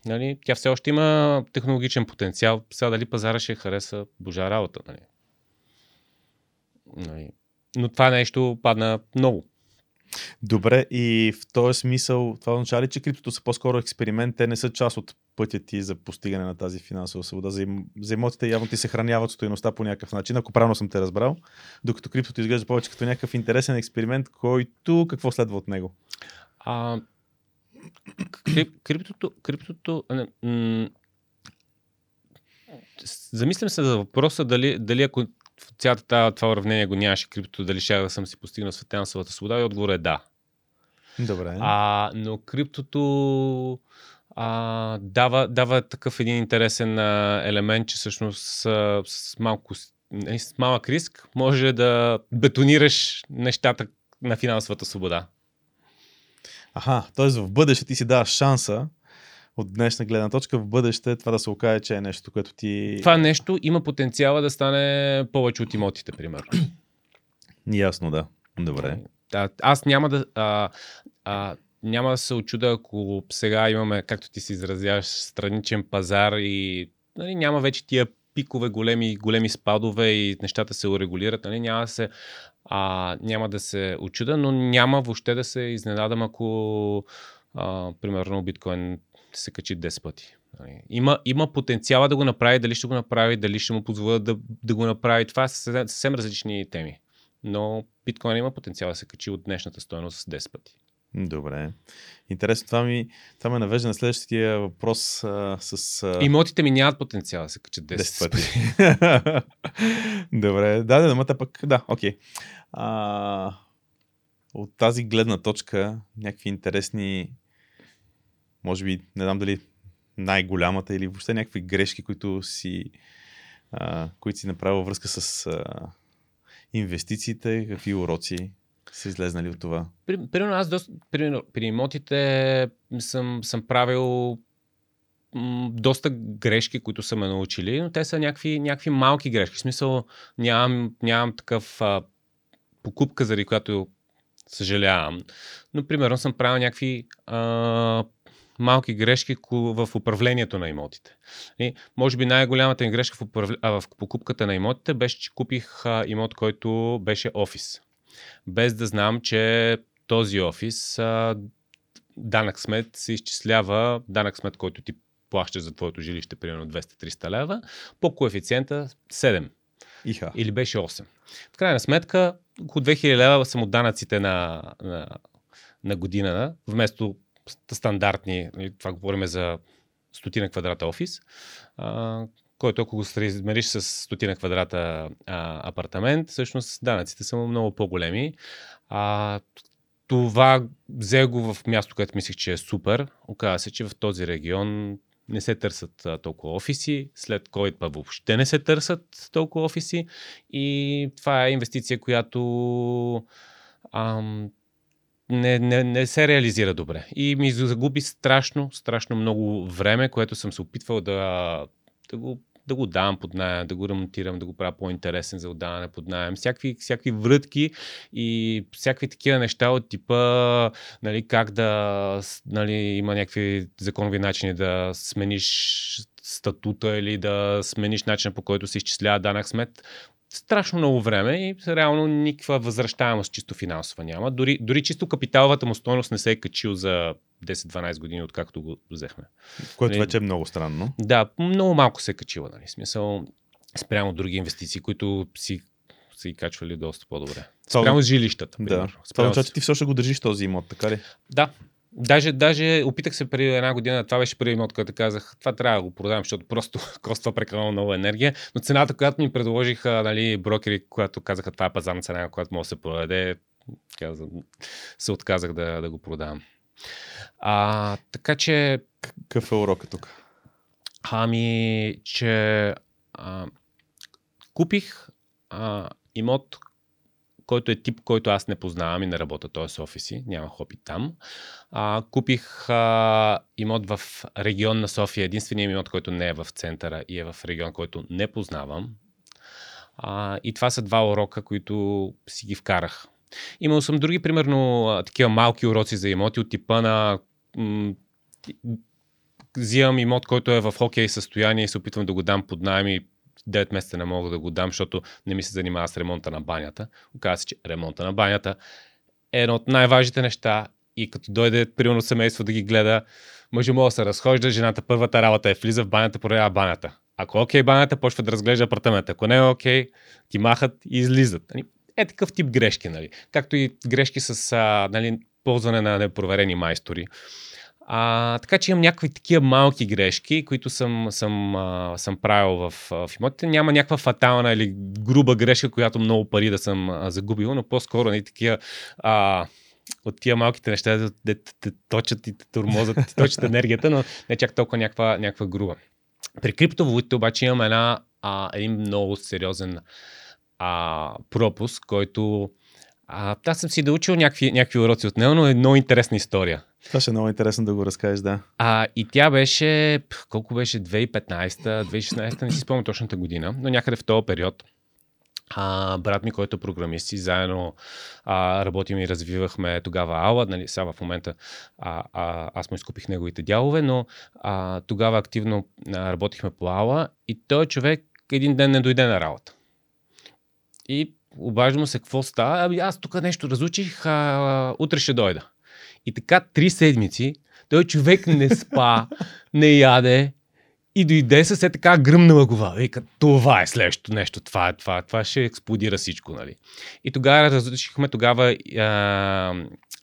нали, тя все още има технологичен потенциал. Сега дали пазара ще хареса божа работа. Нали? Нали. Но това нещо падна много. Добре, и в този смисъл, това означава ли, че криптото са по-скоро експеримент, те не са част от пътя ти за постигане на тази финансова свобода. За, за емотите явно ти съхраняват стоеността по някакъв начин, ако правилно съм те разбрал, докато криптото изглежда повече като някакъв интересен експеримент, който какво следва от него? А, крип, криптото, криптото не, м- замислям се за въпроса дали, дали ако цялата това уравнение го нямаше криптото, дали ще да съм си постигнал финансовата свобода и отговор е да. Добре. А, но криптото а, дава, дава такъв един интересен а, елемент, че всъщност с, с малко нали, с малък риск може да бетонираш нещата на финансовата свобода. Аха, т.е. в бъдеще ти си даваш шанса от днешна гледна точка в бъдеще това да се окаже, че е нещо, което ти... Това нещо има потенциала да стане повече от имотите, примерно. Ясно, да. Добре. Да, аз няма да... А, а, няма да се очуда, ако сега имаме, както ти се изразяваш, страничен пазар и нали, няма вече тия пикове, големи, големи спадове и нещата се урегулират. Нали, няма, се, а, няма да се очуда, но няма въобще да се изненадам, ако а, примерно биткоин се качи 10 пъти. Нали. Има, има потенциала да го направи, дали ще го направи, дали ще му позволят да, да го направи. Това са съвсем различни теми. Но биткоин има потенциал да се качи от днешната стоеност с 10 пъти. Добре. Интересно, това, ми, това ме навежда на следващия въпрос а, с... А... Имотите ми нямат потенциал да се качат 10, 10 пъти. Добре, да, да, да, пък, да, окей. А, от тази гледна точка, някакви интересни, може би, не знам дали най-голямата или въобще някакви грешки, които си, а, които си направил връзка с а, инвестициите, какви уроци са излезнали от това? Примерно аз доста, при, при имотите съм, съм правил доста грешки, които са ме научили, но те са някакви, някакви малки грешки. В смисъл нямам, нямам такъв а, покупка, заради която съжалявам. Но, примерно, съм правил някакви а, малки грешки в управлението на имотите. И, може би най-голямата им грешка в, управ... а, в покупката на имотите беше, че купих а, имот, който беше офис. Без да знам, че този офис а, данък смет се изчислява, данък смет, който ти плащаш за твоето жилище, примерно 200-300 лева, по коефициента 7. Иха. Или беше 8. В крайна сметка, около 2000 лева са му данъците на, на, на година, вместо стандартни, нали, това говорим за стотина квадрата офис, а, който ако го измериш с стотина квадрата а, апартамент, всъщност данъците са много по-големи. А, това взе го в място, което мислех, че е супер. Оказва се, че в този регион не се търсят а, толкова офиси, след COVID па въобще не се търсят толкова офиси и това е инвестиция, която ам, не, не, не се реализира добре. И ми загуби страшно, страшно много време, което съм се опитвал да, да го да го давам под найем, да го ремонтирам, да го правя по-интересен за отдаване под найем. Всякакви, всякакви врътки и всякакви такива неща от типа нали, как да нали, има някакви законови начини да смениш статута или да смениш начина по който се изчислява данък смет страшно много време и реално никаква възвръщаемост чисто финансова няма. Дори, дори чисто капиталовата му стойност не се е качил за 10-12 години, откакто го взехме. Което нали? вече е много странно. Да, много малко се е качила. Нали? Смисъл, спрямо други инвестиции, които си са и качвали доста по-добре. Спрямо с жилищата. Да. Това означава, че ти все още го държиш този имот, така ли? Да, Даже, даже опитах се преди една година, това беше преди имот, който казах, това трябва да го продам, защото просто коства прекалено много енергия. Но цената, която ми предложиха нали, брокери, която казаха, това е пазарна цена, която може да се продаде, казах, се отказах да, да го продавам. А, така че... Какъв е урока тук? Ами, че а, купих а, имот, който е тип, който аз не познавам и не работя, т.е. офиси, нямах опит там. А, купих а, имот в регион на София, единственият имот, който не е в центъра и е в регион, който не познавам. А, и това са два урока, които си ги вкарах. Имал съм други, примерно, такива малки уроци за имоти от типа на м- взимам имот, който е в окей състояние и се опитвам да го дам под найем и 9 месеца не мога да го дам, защото не ми се занимава с ремонта на банята. Оказва се, че ремонта на банята е едно от най-важните неща и като дойде примерно семейство да ги гледа, мъжа му да се разхожда, жената първата работа е влиза в банята, проверява банята. Ако е окей банята, почва да разглежда апартамента. Ако не е окей, okay, ти махат и излизат. Нали? Е такъв тип грешки, нали? Както и грешки с нали, ползване на непроверени майстори. А, така че имам някакви такива малки грешки, които съм, съм, а, съм правил в, в имотите. Няма някаква фатална или груба грешка, която много пари да съм а, загубил, но по-скоро не нали, такива а, от тия малките неща да те, те точат и те тормозат, те точат енергията, но не чак толкова някаква, някаква груба. При криптовалутите обаче имам една, а, един много сериозен а, пропуск, който а, аз съм си доучил някакви, някакви уроци от него, но е много интересна история. Това ще е много интересно да го разкажеш, да. А, и тя беше, колко беше, 2015, 2016, не си спомням точната година, но някъде в този период. А, брат ми, който е програмист и заедно а, работим и развивахме тогава Ала, нали, сега в момента а, а, аз му изкупих неговите дялове, но а, тогава активно а, работихме по Ала и той човек един ден не дойде на работа. И обаждам се какво става, ами аз тук нещо разучих, а, утре ще дойда. И така три седмици той човек не спа, не яде, И дойде се така гръмнала глава. Вика, това е следващото нещо, това, е, това, това ще експлодира всичко, нали? И тогава разрешихме, тогава а,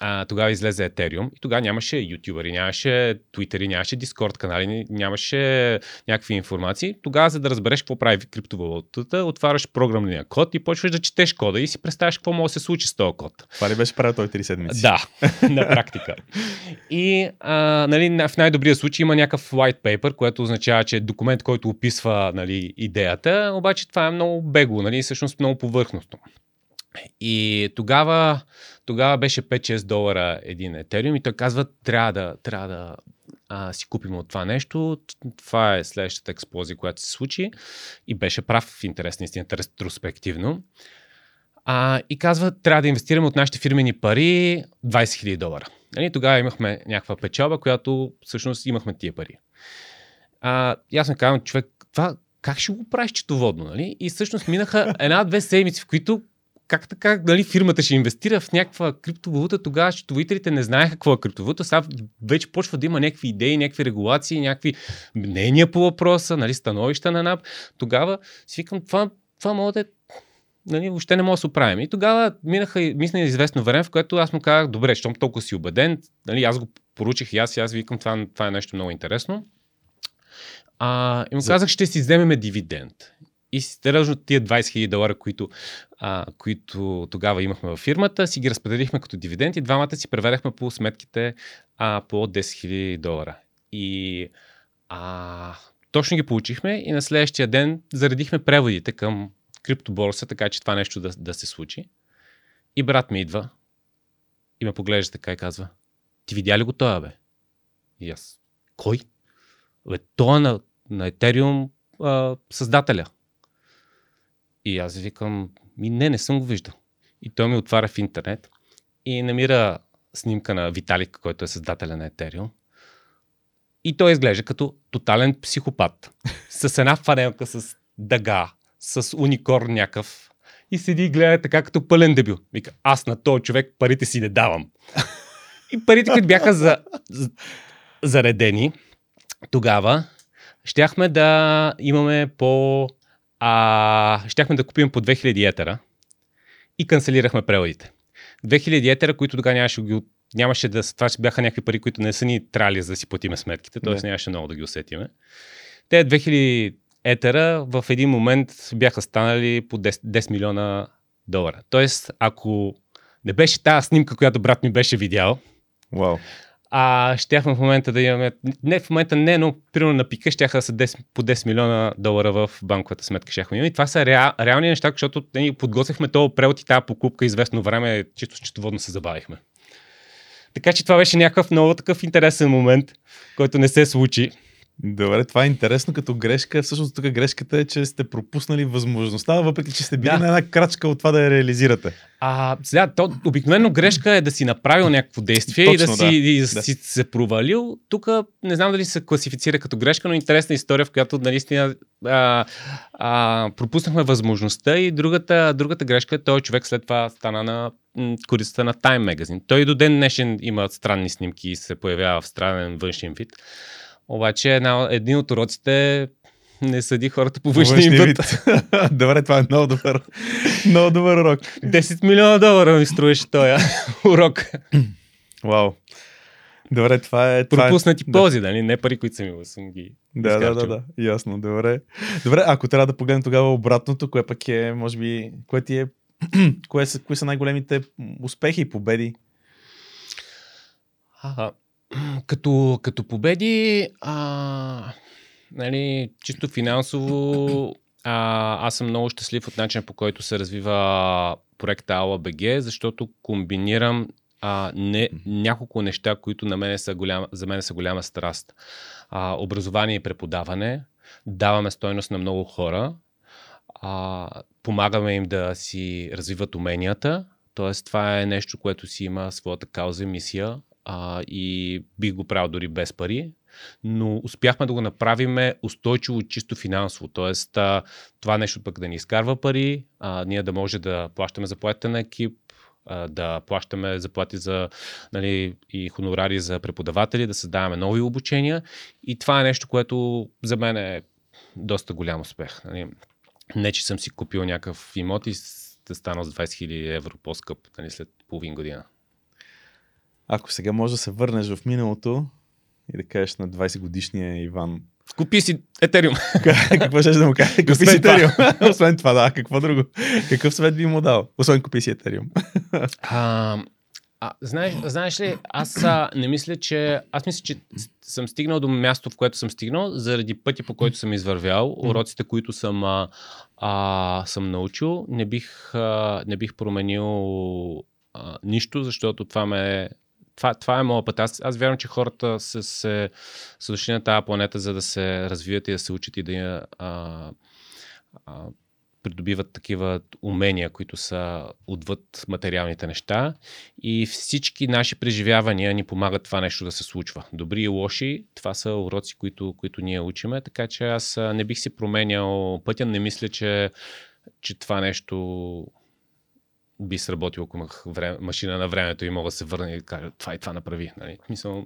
а, тогава излезе Ethereum и тогава нямаше ютубъри, нямаше твитери, нямаше дискорд канали, нямаше някакви информации. Тогава, за да разбереш какво прави криптовалутата, отваряш програмния код и почваш да четеш кода и си представяш какво може да се случи с този код. Това ли беше правил той 3 седмици? Да, на практика. И а, нали, в най-добрия случай има някакъв white paper, което означава, че е документ, който описва нали, идеята, обаче това е много бегло, нали, всъщност много повърхностно. И тогава, тогава беше 5-6 долара един етериум и той казва, трябва да, трябва да а, си купим от това нещо. Това е следващата експлозия, която се случи. И беше прав в интерес на истината, ретроспективно. А, и казва, трябва да инвестираме от нашите фирмени пари 20 000 долара. Нали, тогава имахме някаква печалба, която всъщност имахме тия пари. А, и аз казвам, човек, това как ще го правиш четоводно? Нали? И всъщност минаха една-две седмици, в които как така нали, фирмата ще инвестира в някаква криптовалута, тогава счетоводителите не знаеха какво е криптовалута, сега вече почва да има някакви идеи, някакви регулации, някакви мнения по въпроса, нали, становища на НАП. Тогава си викам, това, това може да е нали, въобще не мога да се оправим. И тогава минаха, мисля, известно време, в което аз му казах, добре, щом толкова си убеден, нали, аз го поручих и аз, и аз викам, това, това е нещо много интересно. А, и му казах, ще си вземеме дивиденд. И сериозно тия 20 000 долара, които, а, които тогава имахме във фирмата, си ги разпределихме като дивиденд и двамата си преведахме по сметките а, по 10 000 долара. И а, точно ги получихме и на следващия ден заредихме преводите към криптоборса, така че това нещо да, да се случи. И брат ми идва и ме поглежда така и казва, ти видя ли го това, бе? И аз, кой? Бе, той е на, на Ethereum а, създателя. И аз викам, ми не, не съм го виждал. И той ми отваря в интернет и намира снимка на Виталик, който е създателя на Ethereum. И той изглежда като тотален психопат. с една фанелка с дъга, с уникорн някакъв. И седи и гледа така като пълен дебил. Вика, аз на този човек парите си не давам. и парите, които бяха за, за, заредени тогава, щяхме да имаме по а, щяхме да купим по 2000 етера и канцелирахме преводите. 2000 етера, които тогава нямаше, нямаше да... Това бяха някакви пари, които не са ни трали за да си платиме сметките, т.е. нямаше много да ги усетиме. Те 2000 етера в един момент бяха станали по 10, 10 милиона долара. Тоест, ако не беше тази снимка, която брат ми беше видял, wow а щяхме в момента да имаме, не в момента не, но примерно на пика щяха да са 10, по 10 милиона долара в банковата сметка. Щяхме имаме. И това са реал, реални неща, защото ние подготвихме този превод и тази покупка известно време, чисто счетоводно се забавихме. Така че това беше някакъв много такъв интересен момент, който не се случи. Добре, това е интересно като грешка. Всъщност тук грешката е, че сте пропуснали възможността, въпреки че сте били да. на една крачка от това да я реализирате. А, сега, то, обикновено грешка е да си направил някакво действие Точно, и да, си, да. И да, да. си се провалил. Тук не знам дали се класифицира като грешка, но интересна история, в която наистина а, а, пропуснахме възможността и другата, другата грешка е този човек след това стана на корицата на Time Magazine. Той до ден днешен има странни снимки и се появява в странен външен вид. Обаче една, един от уроците не съди хората по външния вид. вид. Добре, това е много добър, много добър урок. 10 милиона долара ми струваше този урок. Вау. Добре, това е... Пропуснати това е, ползи, да. нали? Не пари, които съм имал, съм ги да, да, да, да, ясно, добре. Добре, ако трябва да погледнем тогава обратното, кое пък е, може би, кое ти е, кое са, кои са най-големите успехи и победи? А, като, като победи, а, нали, чисто финансово, а, аз съм много щастлив от начина по който се развива проекта AlaBG, защото комбинирам а, не, няколко неща, които на мене са голям, за мен са голяма страст. А, образование и преподаване, даваме стойност на много хора, а, помагаме им да си развиват уменията, т.е. това е нещо, което си има своята кауза и мисия а, и бих го правил дори без пари, но успяхме да го направим устойчиво чисто финансово. Тоест, а, това нещо пък да ни изкарва пари, а, ние да може да плащаме заплатите на екип, а, да плащаме заплати за нали, и хонорари за преподаватели, да създаваме нови обучения. И това е нещо, което за мен е доста голям успех. Нали. Не, че съм си купил някакъв имот и да стана с 20 000 евро по-скъп нали, след половин година. Ако сега можеш да се върнеш в миналото и да кажеш на 20 годишния Иван, Купи си Етериум. какво ще да му кажа? Купи си Етериум. Освен това, да. Какво друго? Какъв съвет би му дал? Освен купи си Етериум. а, а, знаеш, знаеш ли, аз а, не мисля, че... Аз мисля, че съм стигнал до място, в което съм стигнал, заради пъти, по който съм извървял, уроците, които съм, а, а, съм научил, не бих, а, не бих променил а, нищо, защото това ме това, това е моят път. Аз, аз вярвам, че хората се, се, са дошли на тази планета, за да се развият и да се учат и да я, а, а, придобиват такива умения, които са отвъд материалните неща. И всички наши преживявания ни помагат това нещо да се случва. Добри и лоши, това са уроци, които, които ние учиме. Така че аз не бих си променял пътя. Не мисля, че, че това нещо би сработил, ако имах време, машина на времето и мога да се върна и кажа това и това направи. Нали? Мисъл,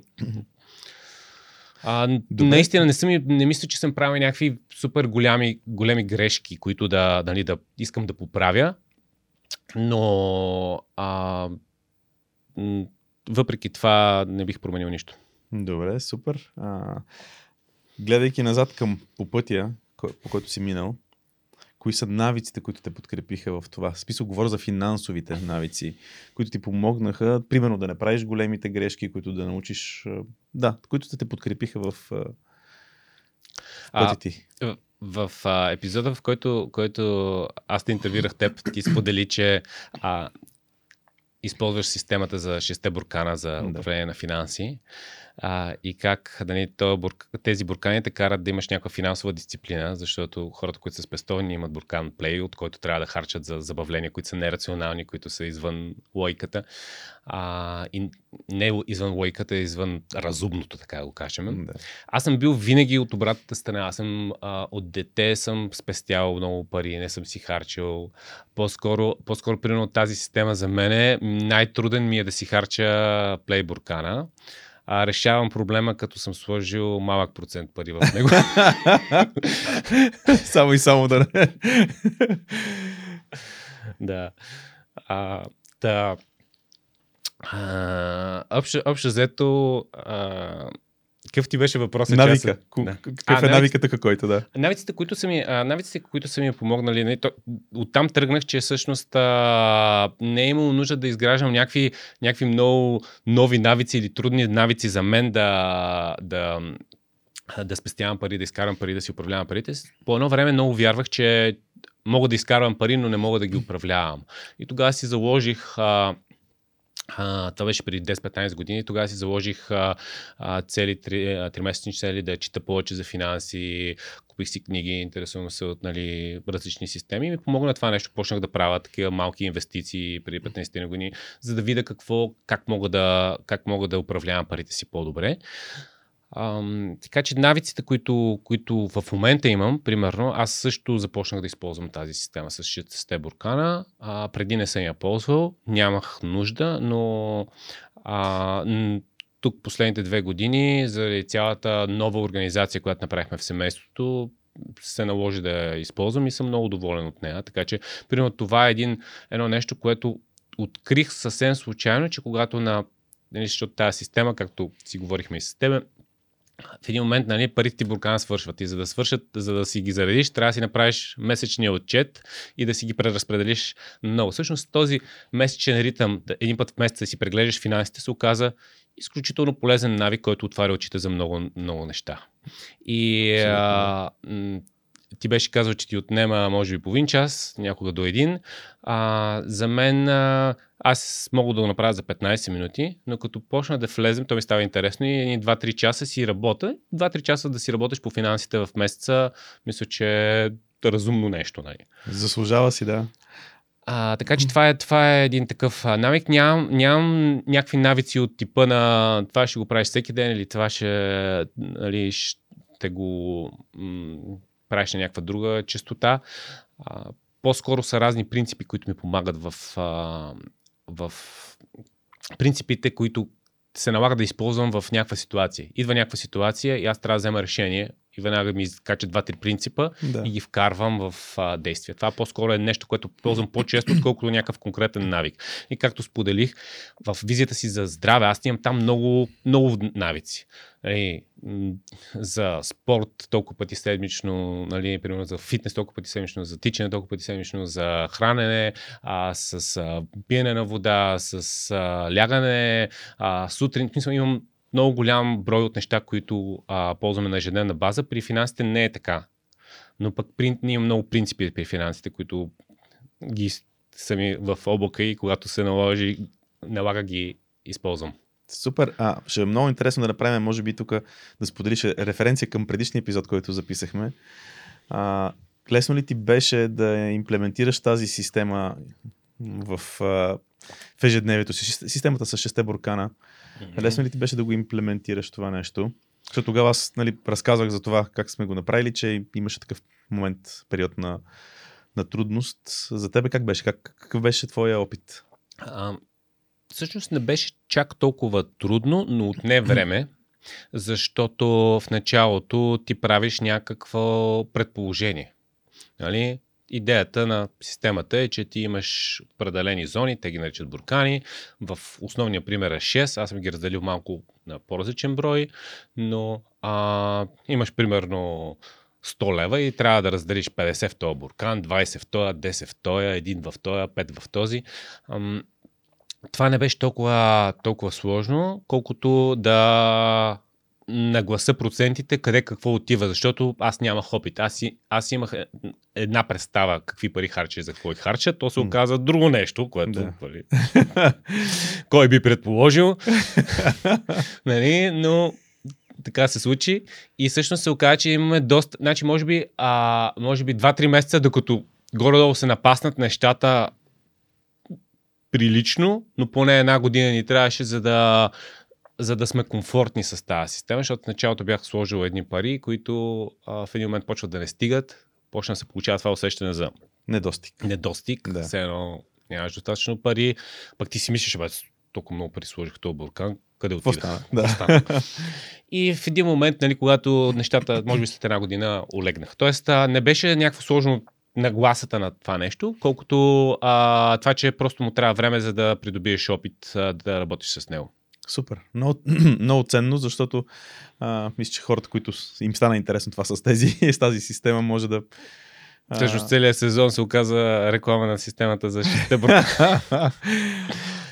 а, наистина не, съм, не мисля, че съм правил някакви супер голями, големи грешки, които да, нали, да искам да поправя, но а, въпреки това не бих променил нищо. Добре, супер. А, гледайки назад към по пътя, по който си минал, кои са навиците, които те подкрепиха в това? Списък говоря за финансовите навици, които ти помогнаха, примерно да не правиш големите грешки, които да научиш, да, които те подкрепиха в пътя ти. В, в а, епизода, в който, който аз те интервюрах теб, ти сподели, че а, използваш системата за шесте буркана за управление да. на финанси а, и как нали, бурк... тези буркани те карат да имаш някаква финансова дисциплина, защото хората, които са спестовни, имат буркан плей, от който трябва да харчат за забавления, които са нерационални, които са извън лойката. А, и не извън лойката, извън разумното, така да го кажем. Да. Аз съм бил винаги от обратната страна. Аз съм а, от дете съм спестял много пари, не съм си харчил. По-скоро, по-скоро примерно тази система за мен е най-труден ми е да си харча плей буркана а, решавам проблема, като съм сложил малък процент пари в него. само и само да не. да. А, да. А, общо, общо взето, а, какъв ти беше въпросът? Навика. Да. Какъв а, е навиката, който да? Навиците, които са ми, а, навиците, които са ми помогнали, не, то, оттам тръгнах, че всъщност а, не е имало нужда да изграждам някакви, някакви много нови навици или трудни навици за мен да, да, да спестявам пари, да изкарам пари, да си управлявам парите. По едно време много вярвах, че мога да изкарвам пари, но не мога да ги управлявам. И тогава си заложих а, а, това беше преди 10-15 години. Тогава си заложих а, а, цели, три, тримесечни цели да чита повече за финанси, купих си книги, интересувам се от нали, различни системи и ми помогна това нещо. Почнах да правя такива малки инвестиции преди 15 години, за да видя какво, как мога да, как мога да управлявам парите си по-добре. Ам, така че навиците, които, които в момента имам, примерно, аз също започнах да използвам тази система с 6 буркана. А, преди не съм я ползвал, нямах нужда, но а, тук последните две години, заради цялата нова организация, която направихме в семейството, се наложи да я използвам и съм много доволен от нея. Така че, примерно, това е един, едно нещо, което открих съвсем случайно, че когато на нали, защото тази система, както си говорихме и с теб, в един момент нали, парите ти буркана свършват и за да свършат, за да си ги заредиш, трябва да си направиш месечния отчет и да си ги преразпределиш много. Всъщност този месечен ритъм, един път в месеца си преглеждаш финансите, се оказа изключително полезен навик, който отваря очите за много, много неща. И а, ти беше казал, че ти отнема може би половин час, някога до един. А, за мен а, аз мога да го направя за 15 минути, но като почна да влезем, то ми става интересно и 2-3 часа си работя. 2-3 часа да си работиш по финансите в месеца, мисля, че е разумно нещо. Нали? Заслужава си, да. А, така че това е, това е един такъв навик. Нямам, нямам някакви навици от типа на това ще го правиш всеки ден или това ще, нали, ще го правиш на някаква друга частота. А, по-скоро са разни принципи, които ми помагат в, а, в принципите, които се налага да използвам в някаква ситуация. Идва някаква ситуация и аз трябва да взема решение и веднага ми изкача два-три принципа Да. и ги вкарвам в а, действие. Това по-скоро е нещо, което ползвам по-често, отколкото някакъв конкретен навик. И както споделих, в визията си за здраве, аз имам там много, много навици. Нали, за спорт толкова пъти седмично, нали, примерно за фитнес толкова пъти седмично, за тичане толкова пъти седмично, за хранене, а, с а, пиене на вода, с а, лягане, а, сутрин. В смисъл, имам много голям брой от неща, които а, ползваме на ежедневна база. При финансите не е така. Но пък при, ние имаме много принципи при финансите, които ги с- са ми в облака и когато се наложи, налага ги използвам. Супер. А, ще е много интересно да направим, може би тук да споделиш референция към предишния епизод, който записахме. А, лесно ли ти беше да имплементираш тази система в, в ежедневието си? Сист- Системата с шесте буркана. Лесно ли ти беше да го имплементираш това нещо? Защото тогава аз нали, разказвах за това как сме го направили, че имаше такъв момент, период на, на трудност. За тебе как беше? Как, какъв беше твоя опит? А, всъщност не беше чак толкова трудно, но отне време, защото в началото ти правиш някакво предположение. Нали? Идеята на системата е, че ти имаш определени зони, те ги наричат буркани. В основния пример е 6, аз съм ги разделил малко на по-различен брой, но а, имаш примерно 100 лева и трябва да разделиш 50 в този буркан, 20 в този, 10 в този, 1 в този, 5 в този. Ам, това не беше толкова, толкова сложно, колкото да нагласа процентите къде какво отива, защото аз нямах опит. Аз, аз имах е- една представа какви пари харча и за какво харча, то се оказа друго нещо, което Да. нали, кой би предположил, нали, но така се случи и всъщност се оказа, че имаме доста, значи може би, а, може би 2-3 месеца, докато горе-долу се напаснат нещата прилично, но поне една година ни трябваше, за да, за да сме комфортни с тази система, защото в началото бях сложил едни пари, които а, в един момент почват да не стигат, почна да се получава това усещане за Недостиг. недостиг, Да. все едно нямаш достатъчно пари, пък ти си мислиш, бе, толкова много пари сложих този буркан, къде стана? Да. И в един момент, нали, когато нещата, може би след една година, олегнах. Тоест, а, не беше някакво сложно нагласата на това нещо, колкото а, това, че просто му трябва време, за да придобиеш опит а, да работиш с него. Супер. Много, много ценно, защото а, мисля, че хората, които им стана интересно това с, тези, с тази система, може да... а, Всъщност целият сезон се оказа реклама на системата за шестте буркана.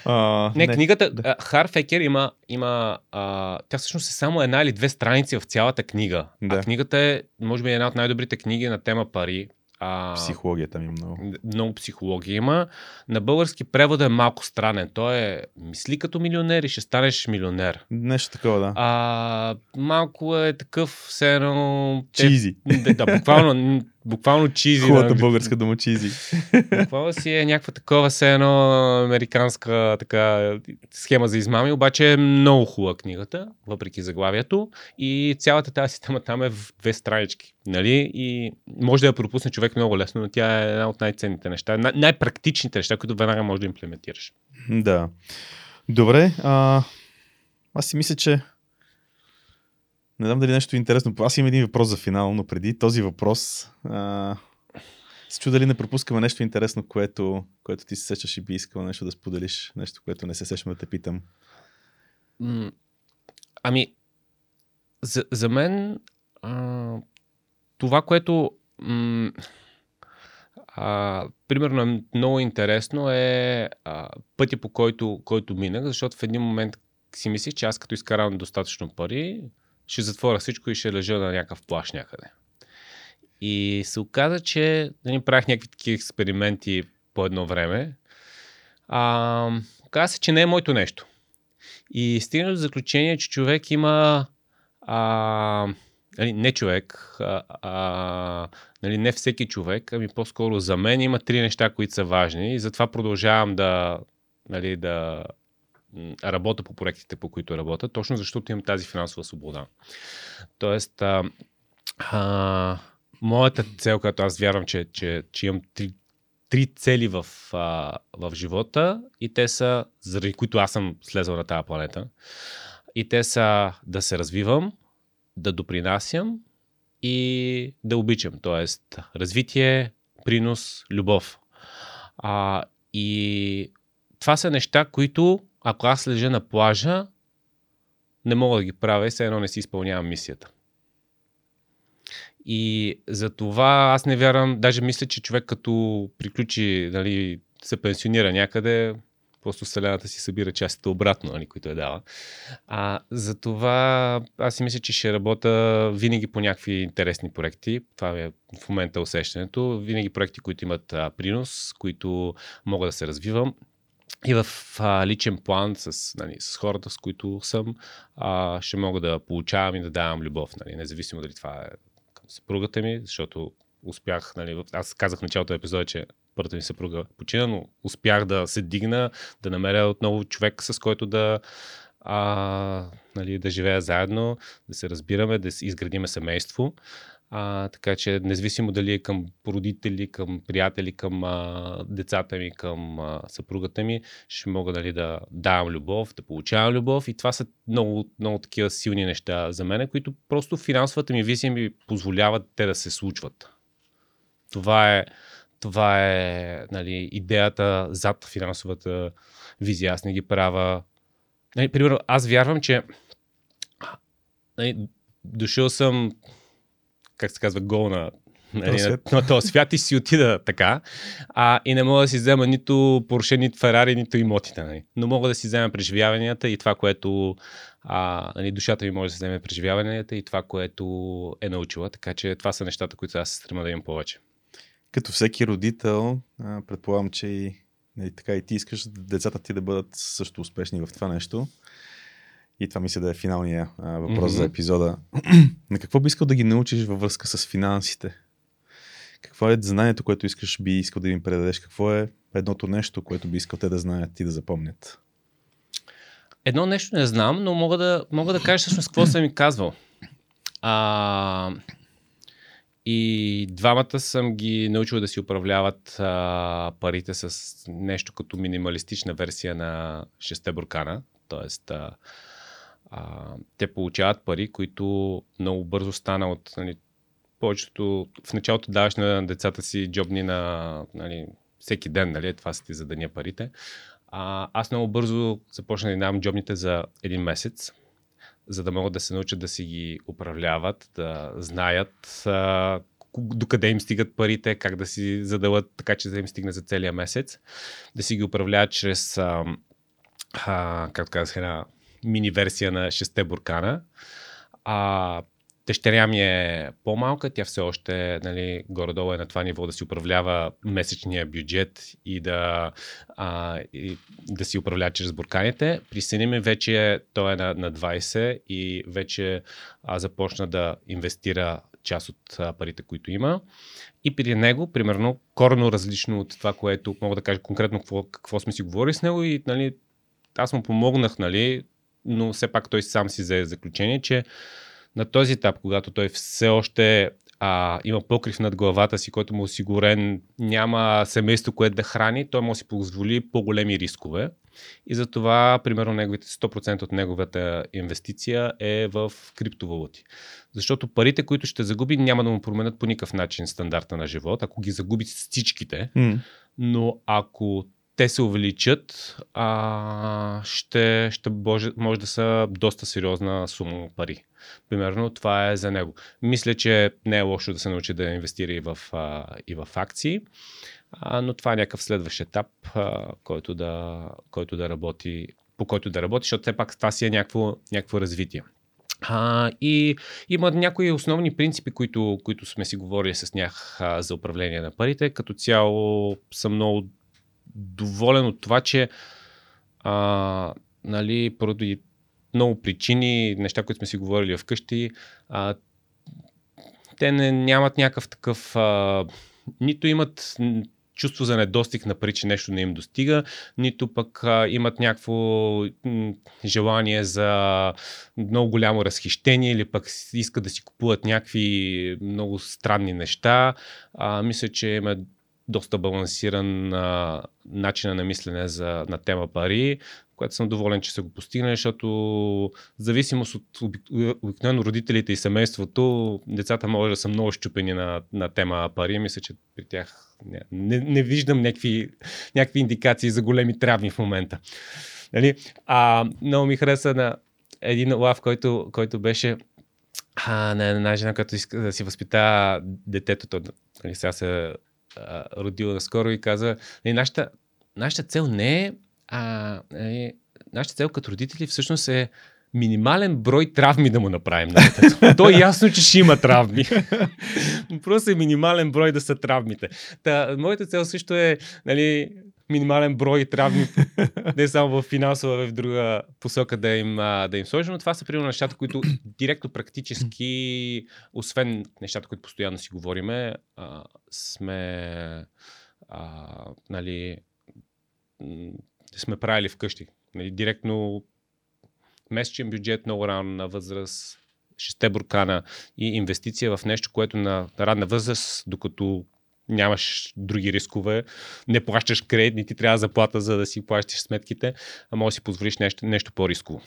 а, Не, книгата да. да. Харфекер има, има а, тя всъщност е само една или две страници в цялата книга. Да. А книгата е, може би, една от най-добрите книги на тема пари. А, Психология там има много. много психология има. На български превода е малко странен. Той е мисли като милионер и ще станеш милионер. Нещо такова, да. А, малко е такъв, все едно... те- Чизи. Да, да, буквално, буквално чизи. Хубавата да, българска дума чизи. Буквално си е някаква такова, все едно американска така, схема за измами, обаче е много хубава книгата, въпреки заглавието. И цялата тази система там е в две странички. Нали? И може да я пропусне човек много лесно, но тя е една от най-ценните неща, най- най-практичните неща, които веднага можеш да имплементираш. Да. Добре. А, аз си мисля, че не знам дали нещо е интересно. Аз имам един въпрос за финал, но преди този въпрос а, се чу дали не пропускаме нещо интересно, което, което ти се сещаш и би искал нещо да споделиш. Нещо, което не се сещам да те питам. Ами, за, за мен а, това, което м, а, примерно е много интересно е а, пътя по който, който минах, защото в един момент си мислих, че аз като изкарам достатъчно пари, ще затворя всичко и ще лежа на някакъв плаш някъде. И се оказа, че нали, правих някакви такива експерименти по едно време. А, оказа се, че не е моето нещо. И стигна до заключение, че човек има. А, нали, не човек, а, а, нали, не всеки човек, ами по-скоро за мен има три неща, които са важни и затова продължавам да, нали, да работя по проектите, по които работя, точно защото имам тази финансова свобода. Тоест, а, а, моята цел, която аз вярвам, че, че, че имам три, три цели в, а, в живота и те са, заради които аз съм слезал на тази планета. И те са да се развивам, да допринасям и да обичам. Тоест, развитие, принос, любов. А, и това са неща, които, ако аз лежа на плажа, не мога да ги правя и все едно не си изпълнявам мисията. И за това аз не вярвам, даже мисля, че човек като приключи, нали, се пенсионира някъде, просто Вселената си събира частите обратно, нали, които е дала. А, затова аз си мисля, че ще работя винаги по някакви интересни проекти. Това е в момента усещането. Винаги проекти, които имат а, принос, които мога да се развивам. И в а, личен план с, нали, с хората, с които съм, а, ще мога да получавам и да давам любов. Нали, независимо дали това е към съпругата ми, защото успях, нали, аз казах в началото на епизода, че първата ми съпруга почина, но успях да се дигна, да намеря отново човек, с който да, а, нали, да живея заедно, да се разбираме, да изградиме семейство. А, така че, независимо дали е към родители, към приятели, към а, децата ми, към а, съпругата ми, ще мога нали, да давам любов, да получавам любов. И това са много, много такива силни неща за мен, които просто финансовата ми визия ми позволяват те да се случват. Това е, това е нали, идеята зад финансовата визия. Аз не ги правя. Нали, примерно, аз вярвам, че нали, дошъл съм как се казва, гол на, нали, на, на този свят и си отида така. А, и не мога да си взема нито Porsche, нито Ferrari, нито имотите. Нали. Но мога да си взема преживяванията и това, което а, нали, душата ми може да се вземе преживяванията и това, което е научила. Така че това са нещата, които аз се стремя да имам повече. Като всеки родител, предполагам, че и, нали, така и ти искаш децата ти да бъдат също успешни в това нещо. И това мисля да е финалния а, въпрос mm-hmm. за епизода. На какво би искал да ги научиш във връзка с финансите? Какво е знанието, което искаш би искал да им предадеш? Какво е едното нещо, което би искал те да знаят и да запомнят? Едно нещо не знам, но мога да, мога да кажа всъщност какво съм ми казвал. А, и двамата съм ги научил да си управляват а, парите с нещо като минималистична версия на шесте буркана. Тоест, а, а, те получават пари, които много бързо стана от нали, повечето. В началото даваш на децата си джобни на нали, всеки ден, нали, това са ти за деня парите. А, аз много бързо започнах да давам джобните за един месец, за да могат да се научат да си ги управляват, да знаят а, докъде им стигат парите, как да си задават така, че да им стигне за целия месец, да си ги управляват чрез, а, а, както казах, една мини версия на 6 буркана. А, Дъщеря ми е по-малка, тя все още нали, горе-долу е на това ниво да си управлява месечния бюджет и да, а, и да си управлява чрез бурканите. При сини ми вече той е на, на 20 и вече а, започна да инвестира част от парите, които има. И при него, примерно, корено различно от това, което мога да кажа конкретно какво, какво сме си говорили с него и нали, аз му помогнах, нали, но все пак той сам си взе заключение, че на този етап, когато той все още а, има покрив над главата си, който му е осигурен, няма семейство, което да храни, той да си позволи по-големи рискове. И затова, примерно, неговите 100% от неговата инвестиция е в криптовалути. Защото парите, които ще загуби, няма да му променят по никакъв начин стандарта на живот, ако ги загуби всичките. Mm. Но ако те се увеличат, а, ще, ще може, може да са доста сериозна сума пари. Примерно това е за него. Мисля, че не е лошо да се научи да инвестира и в, а, и в акции, а, но това е някакъв следващ етап, а, който, да, който да работи, по който да работи, защото все пак това си е някакво, някакво развитие. А, и има някои основни принципи, които, които сме си говорили с тях а, за управление на парите. Като цяло съм много доволен от това, че а, нали, поради много причини, неща, които сме си говорили вкъщи, а, те не, нямат някакъв такъв. А, нито имат чувство за недостиг на пари, че нещо не им достига, нито пък а, имат някакво желание за много голямо разхищение или пък искат да си купуват някакви много странни неща. А, мисля, че има доста балансиран а, начина на мислене за, на тема пари, което съм доволен, че се го постигне, защото в зависимост от обикновено родителите и семейството, децата може да са много щупени на, на тема пари. Мисля, че при тях не, не, не виждам някакви, някакви индикации за големи травми в момента. Нали? А, много ми хареса на един лав, който, който беше а, на една жена, която иска да си възпита детето. То, нали, сега се родила наскоро и каза, нали, нашата, нашата цел не е а, нали, нашата цел като родители всъщност е минимален брой травми да му направим на детето. То е ясно, че ще има травми. Просто е минимален брой да са травмите. Та, моята цел също е нали, минимален брой травми, не само в финансова, а в друга посока да им, да им сложим. Но това са примерно нещата, които директно практически, освен нещата, които постоянно си говориме, сме а, нали, сме правили вкъщи. Нали, директно месечен бюджет много рано на възраст, шесте буркана и инвестиция в нещо, което на ранна възраст, докато нямаш други рискове, не плащаш кредит, не ти трябва заплата, за да си плащаш сметките, а може да си позволиш нещо, нещо по-рисково.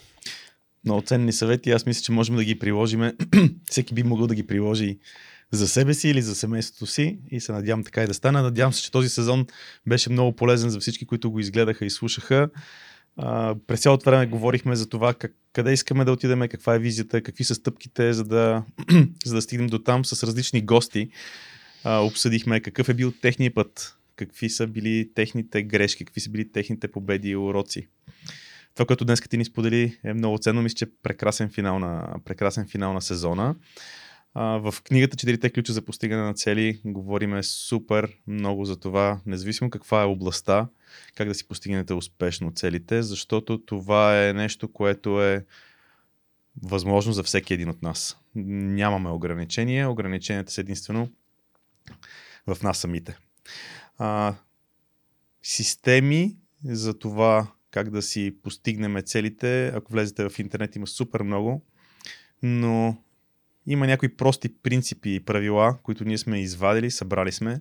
Много ценни съвети. Аз мисля, че можем да ги приложим. Всеки би могъл да ги приложи за себе си или за семейството си и се надявам така и да стане. Надявам се, че този сезон беше много полезен за всички, които го изгледаха и слушаха. През цялото време говорихме за това как, къде искаме да отидем, каква е визията, какви са стъпките, за да, за да стигнем до там с различни гости. А, обсъдихме какъв е бил техния път, какви са били техните грешки, какви са били техните победи и уроци. Това, което днес ти ни сподели е много ценно. Мисля, че е прекрасен финал на, прекрасен финал на сезона. А, в книгата Четирите ключа за постигане на цели говориме супер много за това, независимо каква е областта, как да си постигнете успешно целите, защото това е нещо, което е възможно за всеки един от нас. Нямаме ограничения, ограниченията са единствено в нас самите. А, системи за това как да си постигнем целите, ако влезете в интернет има супер много, но има някои прости принципи и правила, които ние сме извадили, събрали сме,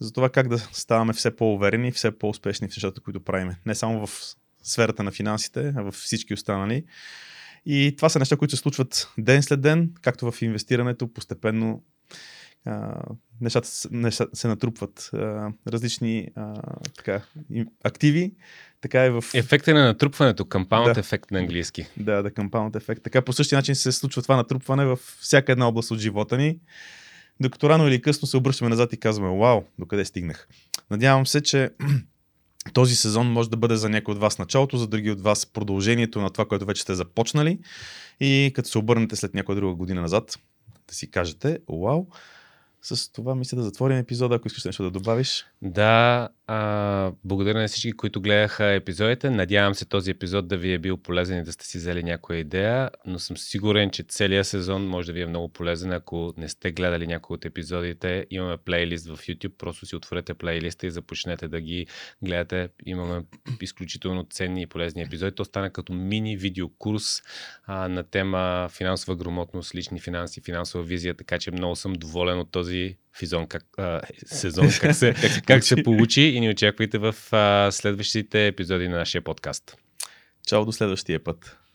за това как да ставаме все по-уверени, все по-успешни в нещата, които правиме. Не само в сферата на финансите, а в всички останали. И това са неща, които се случват ден след ден, както в инвестирането, постепенно а, нещата, нещата се натрупват. А, различни а, така, активи, така е в... Ефекта на натрупването, компаунд да. ефект на английски. Да, да, компаунд ефект. Така по същия начин се случва това натрупване в всяка една област от живота ни, докато рано или късно се обръщаме назад и казваме, вау, докъде стигнах. Надявам се, че този сезон може да бъде за някой от вас началото, за други от вас продължението на това, което вече сте започнали и като се обърнете след някоя друга година назад, да си кажете, вау, с това мисля да затворим епизода, ако искаш нещо да добавиш. Да, а, благодаря на всички, които гледаха епизодите. Надявам се този епизод да ви е бил полезен и да сте си взели някоя идея, но съм сигурен, че целият сезон може да ви е много полезен. Ако не сте гледали някои от епизодите, имаме плейлист в YouTube, просто си отворете плейлиста и започнете да ги гледате. Имаме изключително ценни и полезни епизоди. То стана като мини видеокурс а, на тема финансова грамотност, лични финанси, финансова визия, така че много съм доволен от този физон, как, а, сезон, как се, как, как се получи и ни очаквайте в а, следващите епизоди на нашия подкаст. Чао до следващия път.